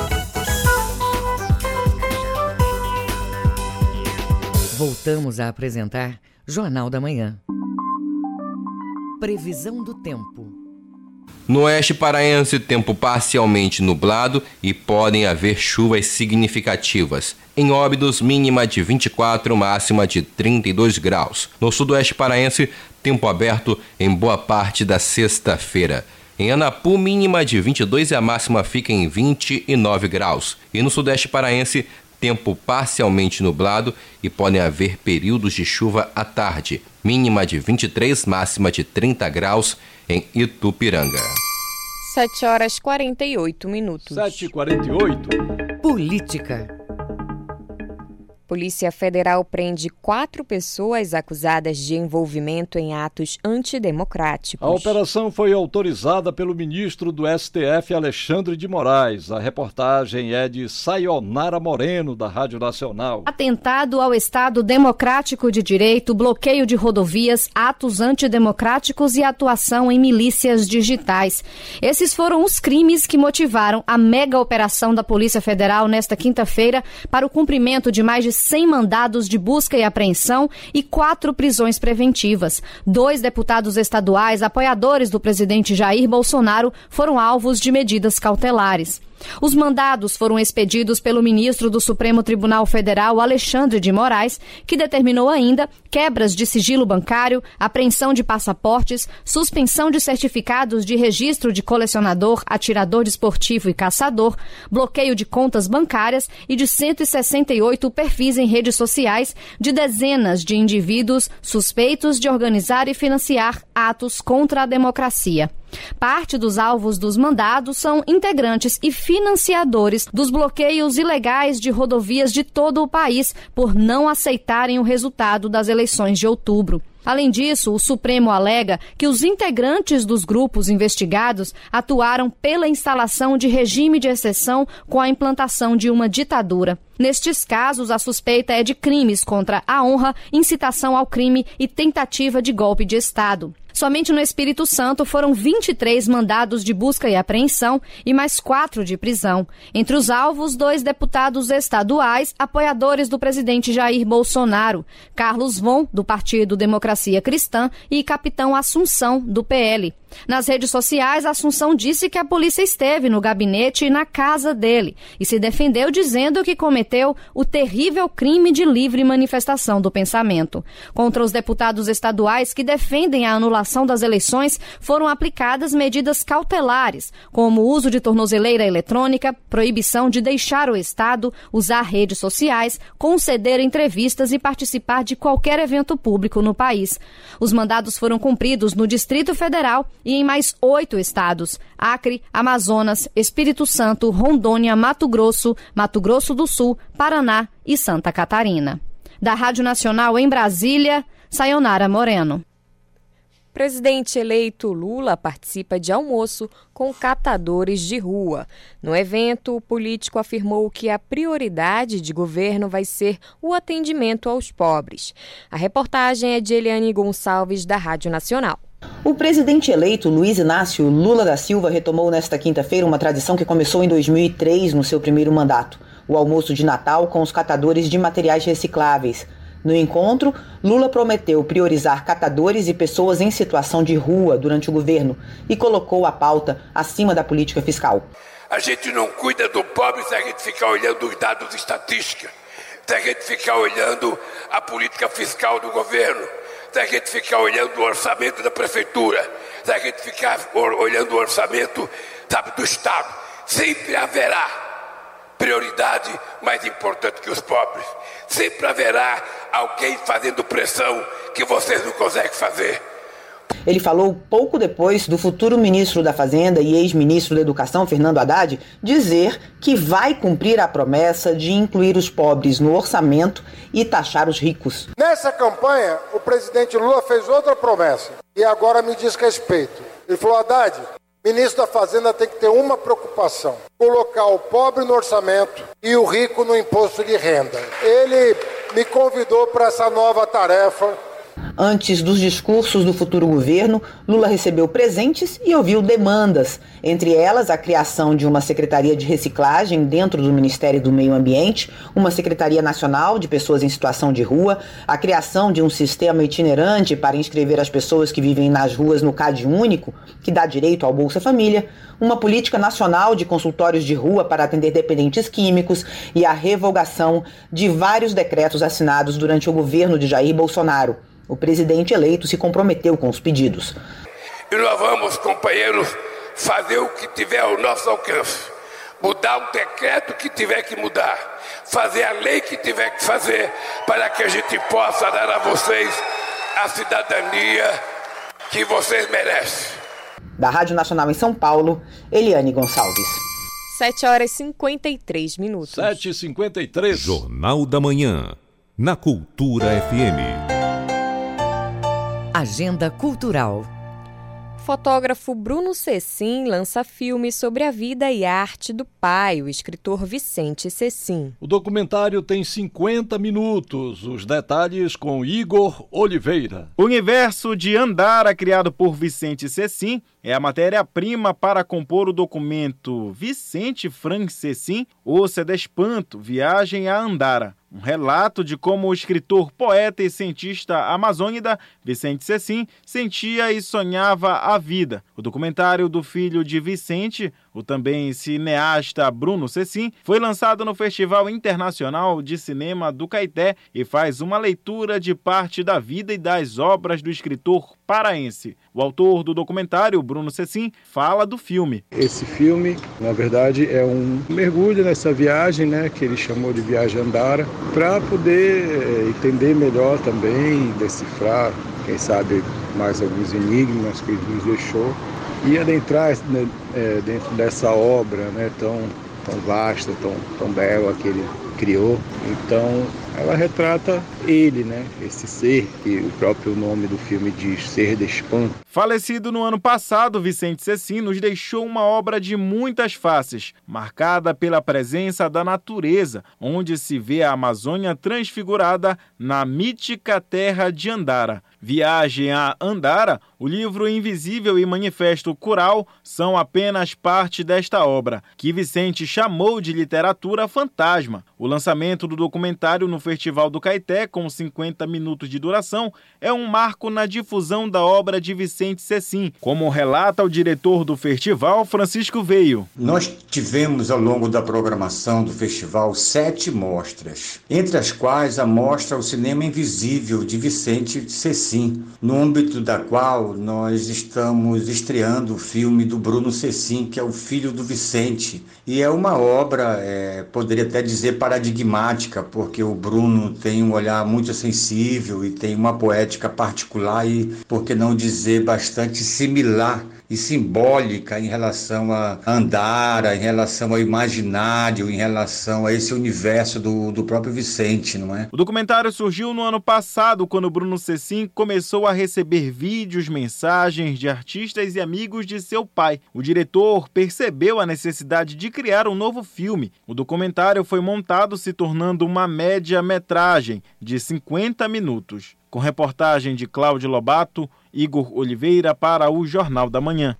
Voltamos a apresentar Jornal da Manhã. Previsão do tempo. No oeste paraense, tempo parcialmente nublado e podem haver chuvas significativas. Em Óbidos, mínima de 24, máxima de 32 graus. No sudoeste paraense, tempo aberto em boa parte da sexta-feira. Em Anapu, mínima de 22 e a máxima fica em 29 graus. E no Sudeste Paraense, tempo parcialmente nublado e podem haver períodos de chuva à tarde. Mínima de 23, máxima de 30 graus em Itupiranga. 7 horas 48 minutos. 7h48. Política. Polícia Federal prende quatro pessoas acusadas de envolvimento em atos antidemocráticos. A operação foi autorizada pelo ministro do STF, Alexandre de Moraes. A reportagem é de Sayonara Moreno, da Rádio Nacional. Atentado ao Estado Democrático de Direito, bloqueio de rodovias, atos antidemocráticos e atuação em milícias digitais. Esses foram os crimes que motivaram a mega operação da Polícia Federal nesta quinta-feira para o cumprimento de mais de 100 mandados de busca e apreensão e quatro prisões preventivas. Dois deputados estaduais, apoiadores do presidente Jair Bolsonaro, foram alvos de medidas cautelares. Os mandados foram expedidos pelo ministro do Supremo Tribunal Federal, Alexandre de Moraes, que determinou ainda quebras de sigilo bancário, apreensão de passaportes, suspensão de certificados de registro de colecionador, atirador desportivo e caçador, bloqueio de contas bancárias e de 168 perfis em redes sociais de dezenas de indivíduos suspeitos de organizar e financiar atos contra a democracia. Parte dos alvos dos mandados são integrantes e financiadores dos bloqueios ilegais de rodovias de todo o país por não aceitarem o resultado das eleições de outubro. Além disso, o Supremo alega que os integrantes dos grupos investigados atuaram pela instalação de regime de exceção com a implantação de uma ditadura. Nestes casos, a suspeita é de crimes contra a honra, incitação ao crime e tentativa de golpe de Estado. Somente no Espírito Santo foram 23 mandados de busca e apreensão e mais quatro de prisão. Entre os alvos, dois deputados estaduais, apoiadores do presidente Jair Bolsonaro, Carlos Von, do Partido Democracia Cristã, e Capitão Assunção, do PL. Nas redes sociais, Assunção disse que a polícia esteve no gabinete e na casa dele e se defendeu dizendo que cometeu o terrível crime de livre manifestação do pensamento. Contra os deputados estaduais que defendem a anulação das eleições, foram aplicadas medidas cautelares, como o uso de tornozeleira eletrônica, proibição de deixar o Estado, usar redes sociais, conceder entrevistas e participar de qualquer evento público no país. Os mandados foram cumpridos no Distrito Federal e em mais oito estados: Acre, Amazonas, Espírito Santo, Rondônia, Mato Grosso, Mato Grosso do Sul, Paraná e Santa Catarina. Da Rádio Nacional em Brasília, Sayonara Moreno. Presidente eleito Lula participa de almoço com catadores de rua. No evento, o político afirmou que a prioridade de governo vai ser o atendimento aos pobres. A reportagem é de Eliane Gonçalves, da Rádio Nacional. O presidente eleito Luiz Inácio Lula da Silva retomou nesta quinta-feira uma tradição que começou em 2003 no seu primeiro mandato: o almoço de Natal com os catadores de materiais recicláveis. No encontro, Lula prometeu priorizar catadores e pessoas em situação de rua durante o governo e colocou a pauta acima da política fiscal. A gente não cuida do pobre se a gente ficar olhando os dados estatísticos, se a gente ficar olhando a política fiscal do governo, se a gente ficar olhando o orçamento da prefeitura, se a gente ficar olhando o orçamento sabe, do Estado. Sempre haverá prioridade mais importante que os pobres. Sempre haverá alguém fazendo pressão que vocês não conseguem fazer. Ele falou pouco depois do futuro ministro da Fazenda e ex-ministro da Educação, Fernando Haddad, dizer que vai cumprir a promessa de incluir os pobres no orçamento e taxar os ricos. Nessa campanha, o presidente Lula fez outra promessa e agora me diz respeito. Ele falou: Haddad, ministro da Fazenda tem que ter uma preocupação: colocar o pobre no orçamento e o rico no imposto de renda. Ele me convidou para essa nova tarefa Antes dos discursos do futuro governo, Lula recebeu presentes e ouviu demandas, entre elas a criação de uma Secretaria de Reciclagem dentro do Ministério do Meio Ambiente, uma Secretaria Nacional de Pessoas em Situação de Rua, a criação de um sistema itinerante para inscrever as pessoas que vivem nas ruas no CAD único, que dá direito ao Bolsa Família, uma política nacional de consultórios de rua para atender dependentes químicos e a revogação de vários decretos assinados durante o governo de Jair Bolsonaro. O presidente eleito se comprometeu com os pedidos. E nós vamos, companheiros, fazer o que tiver ao nosso alcance, mudar o decreto que tiver que mudar, fazer a lei que tiver que fazer, para que a gente possa dar a vocês a cidadania que vocês merecem. Da Rádio Nacional em São Paulo, Eliane Gonçalves. 7 horas e 53 minutos. 7 e 53 Jornal da Manhã, na Cultura FM. Agenda Cultural. Fotógrafo Bruno Cecim lança filme sobre a vida e arte do pai, o escritor Vicente Cecim. O documentário tem 50 minutos. Os detalhes com Igor Oliveira. O universo de Andara, criado por Vicente Cecim, é a matéria-prima para compor o documento Vicente Frank Cecim, O Espanto, Viagem a Andara. Um relato de como o escritor, poeta e cientista amazônida Vicente Cecim sentia e sonhava a vida. O documentário do filho de Vicente, o também cineasta Bruno Cecim, foi lançado no Festival Internacional de Cinema do Caeté e faz uma leitura de parte da vida e das obras do escritor paraense. O autor do documentário, Bruno Cecim, fala do filme. Esse filme, na verdade, é um mergulho nessa viagem, né, que ele chamou de Viagem Andara, para poder eh, entender melhor também, decifrar, quem sabe, mais alguns enigmas que ele nos deixou e adentrar né, é, dentro dessa obra né, tão, tão vasta, tão, tão bela que ele criou. Então, ela retrata ele, né? Esse ser que o próprio nome do filme diz, ser de espanto. Falecido no ano passado, Vicente Cecim nos deixou uma obra de muitas faces, marcada pela presença da natureza, onde se vê a Amazônia transfigurada na mítica terra de Andara. Viagem a Andara, o livro Invisível e Manifesto Cural são apenas parte desta obra, que Vicente chamou de literatura fantasma. O lançamento do documentário no Festival do Caeté, com 50 minutos de duração, é um marco na difusão da obra de Vicente Cecim, como relata o diretor do festival, Francisco Veio. Nós tivemos ao longo da programação do festival sete mostras, entre as quais a mostra O Cinema Invisível de Vicente Cecim no âmbito da qual nós estamos estreando o filme do Bruno Cecim, que é o filho do Vicente. E é uma obra, é, poderia até dizer, paradigmática, porque o Bruno tem um olhar muito sensível e tem uma poética particular e, por que não dizer, bastante similar e simbólica em relação a Andara, em relação ao imaginário, em relação a esse universo do, do próprio Vicente, não é? O documentário surgiu no ano passado, quando Bruno Cecim começou a receber vídeos, mensagens de artistas e amigos de seu pai. O diretor percebeu a necessidade de criar um novo filme. O documentário foi montado se tornando uma média-metragem de 50 minutos. Com reportagem de Cláudio Lobato, Igor Oliveira para o Jornal da Manhã.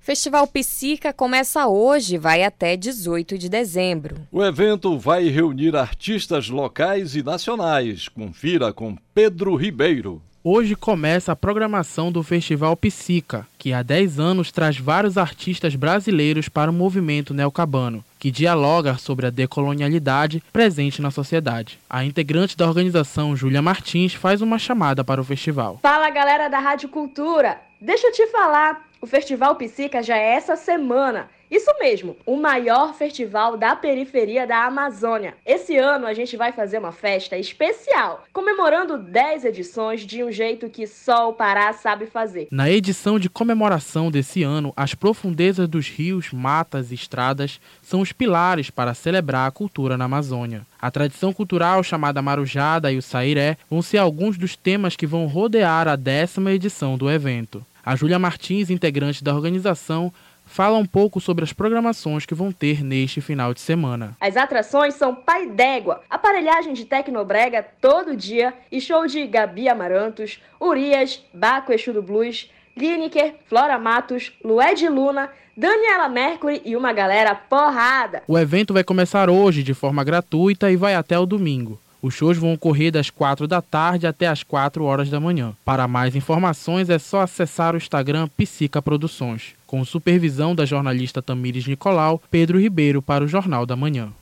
Festival Psica começa hoje e vai até 18 de dezembro. O evento vai reunir artistas locais e nacionais. Confira com Pedro Ribeiro. Hoje começa a programação do Festival Psica, que há 10 anos traz vários artistas brasileiros para o movimento neocabano, que dialoga sobre a decolonialidade presente na sociedade. A integrante da organização, Júlia Martins, faz uma chamada para o festival. Fala galera da Rádio Cultura! Deixa eu te falar, o Festival Psica já é essa semana. Isso mesmo, o maior festival da periferia da Amazônia. Esse ano a gente vai fazer uma festa especial, comemorando 10 edições de um jeito que só o Pará sabe fazer. Na edição de comemoração desse ano, as profundezas dos rios, matas e estradas são os pilares para celebrar a cultura na Amazônia. A tradição cultural chamada Marujada e o Sairé vão ser alguns dos temas que vão rodear a décima edição do evento. A Júlia Martins, integrante da organização, fala um pouco sobre as programações que vão ter neste final de semana. As atrações são Pai d'Égua, aparelhagem de Tecnobrega todo dia e show de Gabi Amarantos, Urias, Baco Exu do Blues, Lineker, Flora Matos, Lué de Luna, Daniela Mercury e uma galera porrada. O evento vai começar hoje de forma gratuita e vai até o domingo. Os shows vão ocorrer das 4 da tarde até as 4 horas da manhã. Para mais informações é só acessar o Instagram Psica Produções, com supervisão da jornalista Tamires Nicolau, Pedro Ribeiro para o Jornal da Manhã.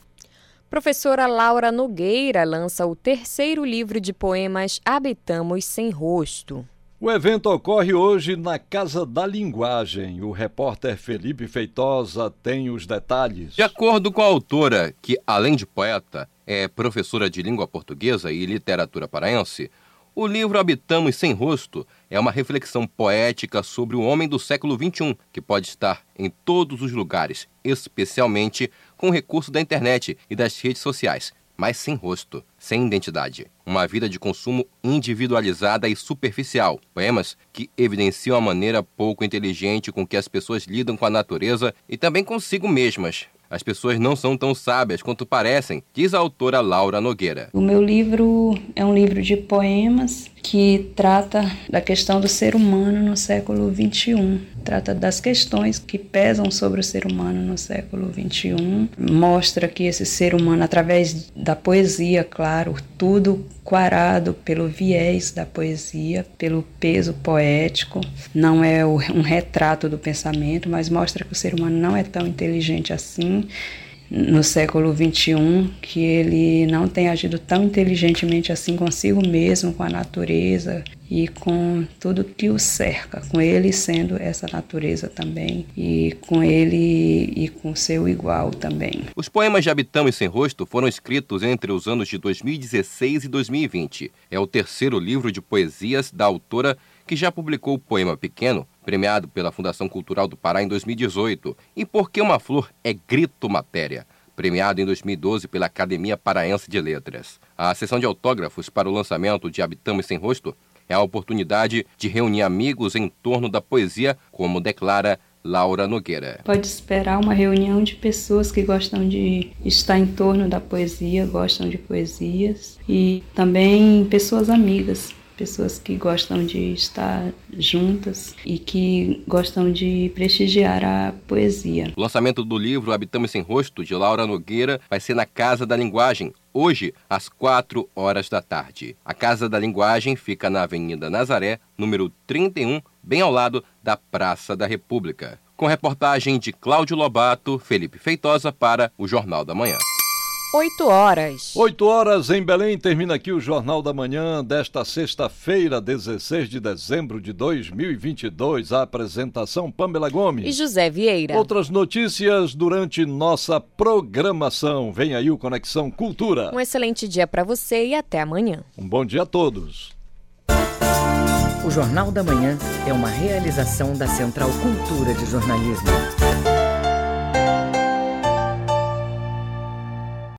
Professora Laura Nogueira lança o terceiro livro de poemas Habitamos Sem Rosto. O evento ocorre hoje na Casa da Linguagem. O repórter Felipe Feitosa tem os detalhes. De acordo com a autora, que além de poeta, é professora de língua portuguesa e literatura paraense, o livro Habitamos Sem Rosto é uma reflexão poética sobre o homem do século XXI, que pode estar em todos os lugares, especialmente com o recurso da internet e das redes sociais, mas sem rosto, sem identidade. Uma vida de consumo individualizada e superficial. Poemas que evidenciam a maneira pouco inteligente com que as pessoas lidam com a natureza e também consigo mesmas, as pessoas não são tão sábias quanto parecem, diz a autora Laura Nogueira. O meu livro é um livro de poemas que trata da questão do ser humano no século XXI. Trata das questões que pesam sobre o ser humano no século XXI. Mostra que esse ser humano, através da poesia, claro, tudo quarado pelo viés da poesia, pelo peso poético. Não é um retrato do pensamento, mas mostra que o ser humano não é tão inteligente assim no século XXI, que ele não tem agido tão inteligentemente assim consigo mesmo, com a natureza e com tudo que o cerca, com ele sendo essa natureza também e com ele e com seu igual também. Os poemas de Habitão e Sem Rosto foram escritos entre os anos de 2016 e 2020. É o terceiro livro de poesias da autora que já publicou o poema Pequeno, premiado pela Fundação Cultural do Pará em 2018, e Por que uma Flor é Grito Matéria, premiado em 2012 pela Academia Paraense de Letras. A sessão de autógrafos para o lançamento de Habitamos Sem Rosto é a oportunidade de reunir amigos em torno da poesia, como declara Laura Nogueira. Pode esperar uma reunião de pessoas que gostam de estar em torno da poesia, gostam de poesias e também pessoas amigas pessoas que gostam de estar juntas e que gostam de prestigiar a poesia. O lançamento do livro Habitamos Sem Rosto, de Laura Nogueira, vai ser na Casa da Linguagem, hoje, às 4 horas da tarde. A Casa da Linguagem fica na Avenida Nazaré, número 31, bem ao lado da Praça da República. Com reportagem de Cláudio Lobato, Felipe Feitosa para o Jornal da Manhã. 8 horas. 8 horas em Belém. Termina aqui o Jornal da Manhã desta sexta-feira, 16 de dezembro de 2022. A apresentação Pamela Gomes e José Vieira. Outras notícias durante nossa programação. Vem aí o Conexão Cultura. Um excelente dia para você e até amanhã. Um bom dia a todos. O Jornal da Manhã é uma realização da Central Cultura de Jornalismo.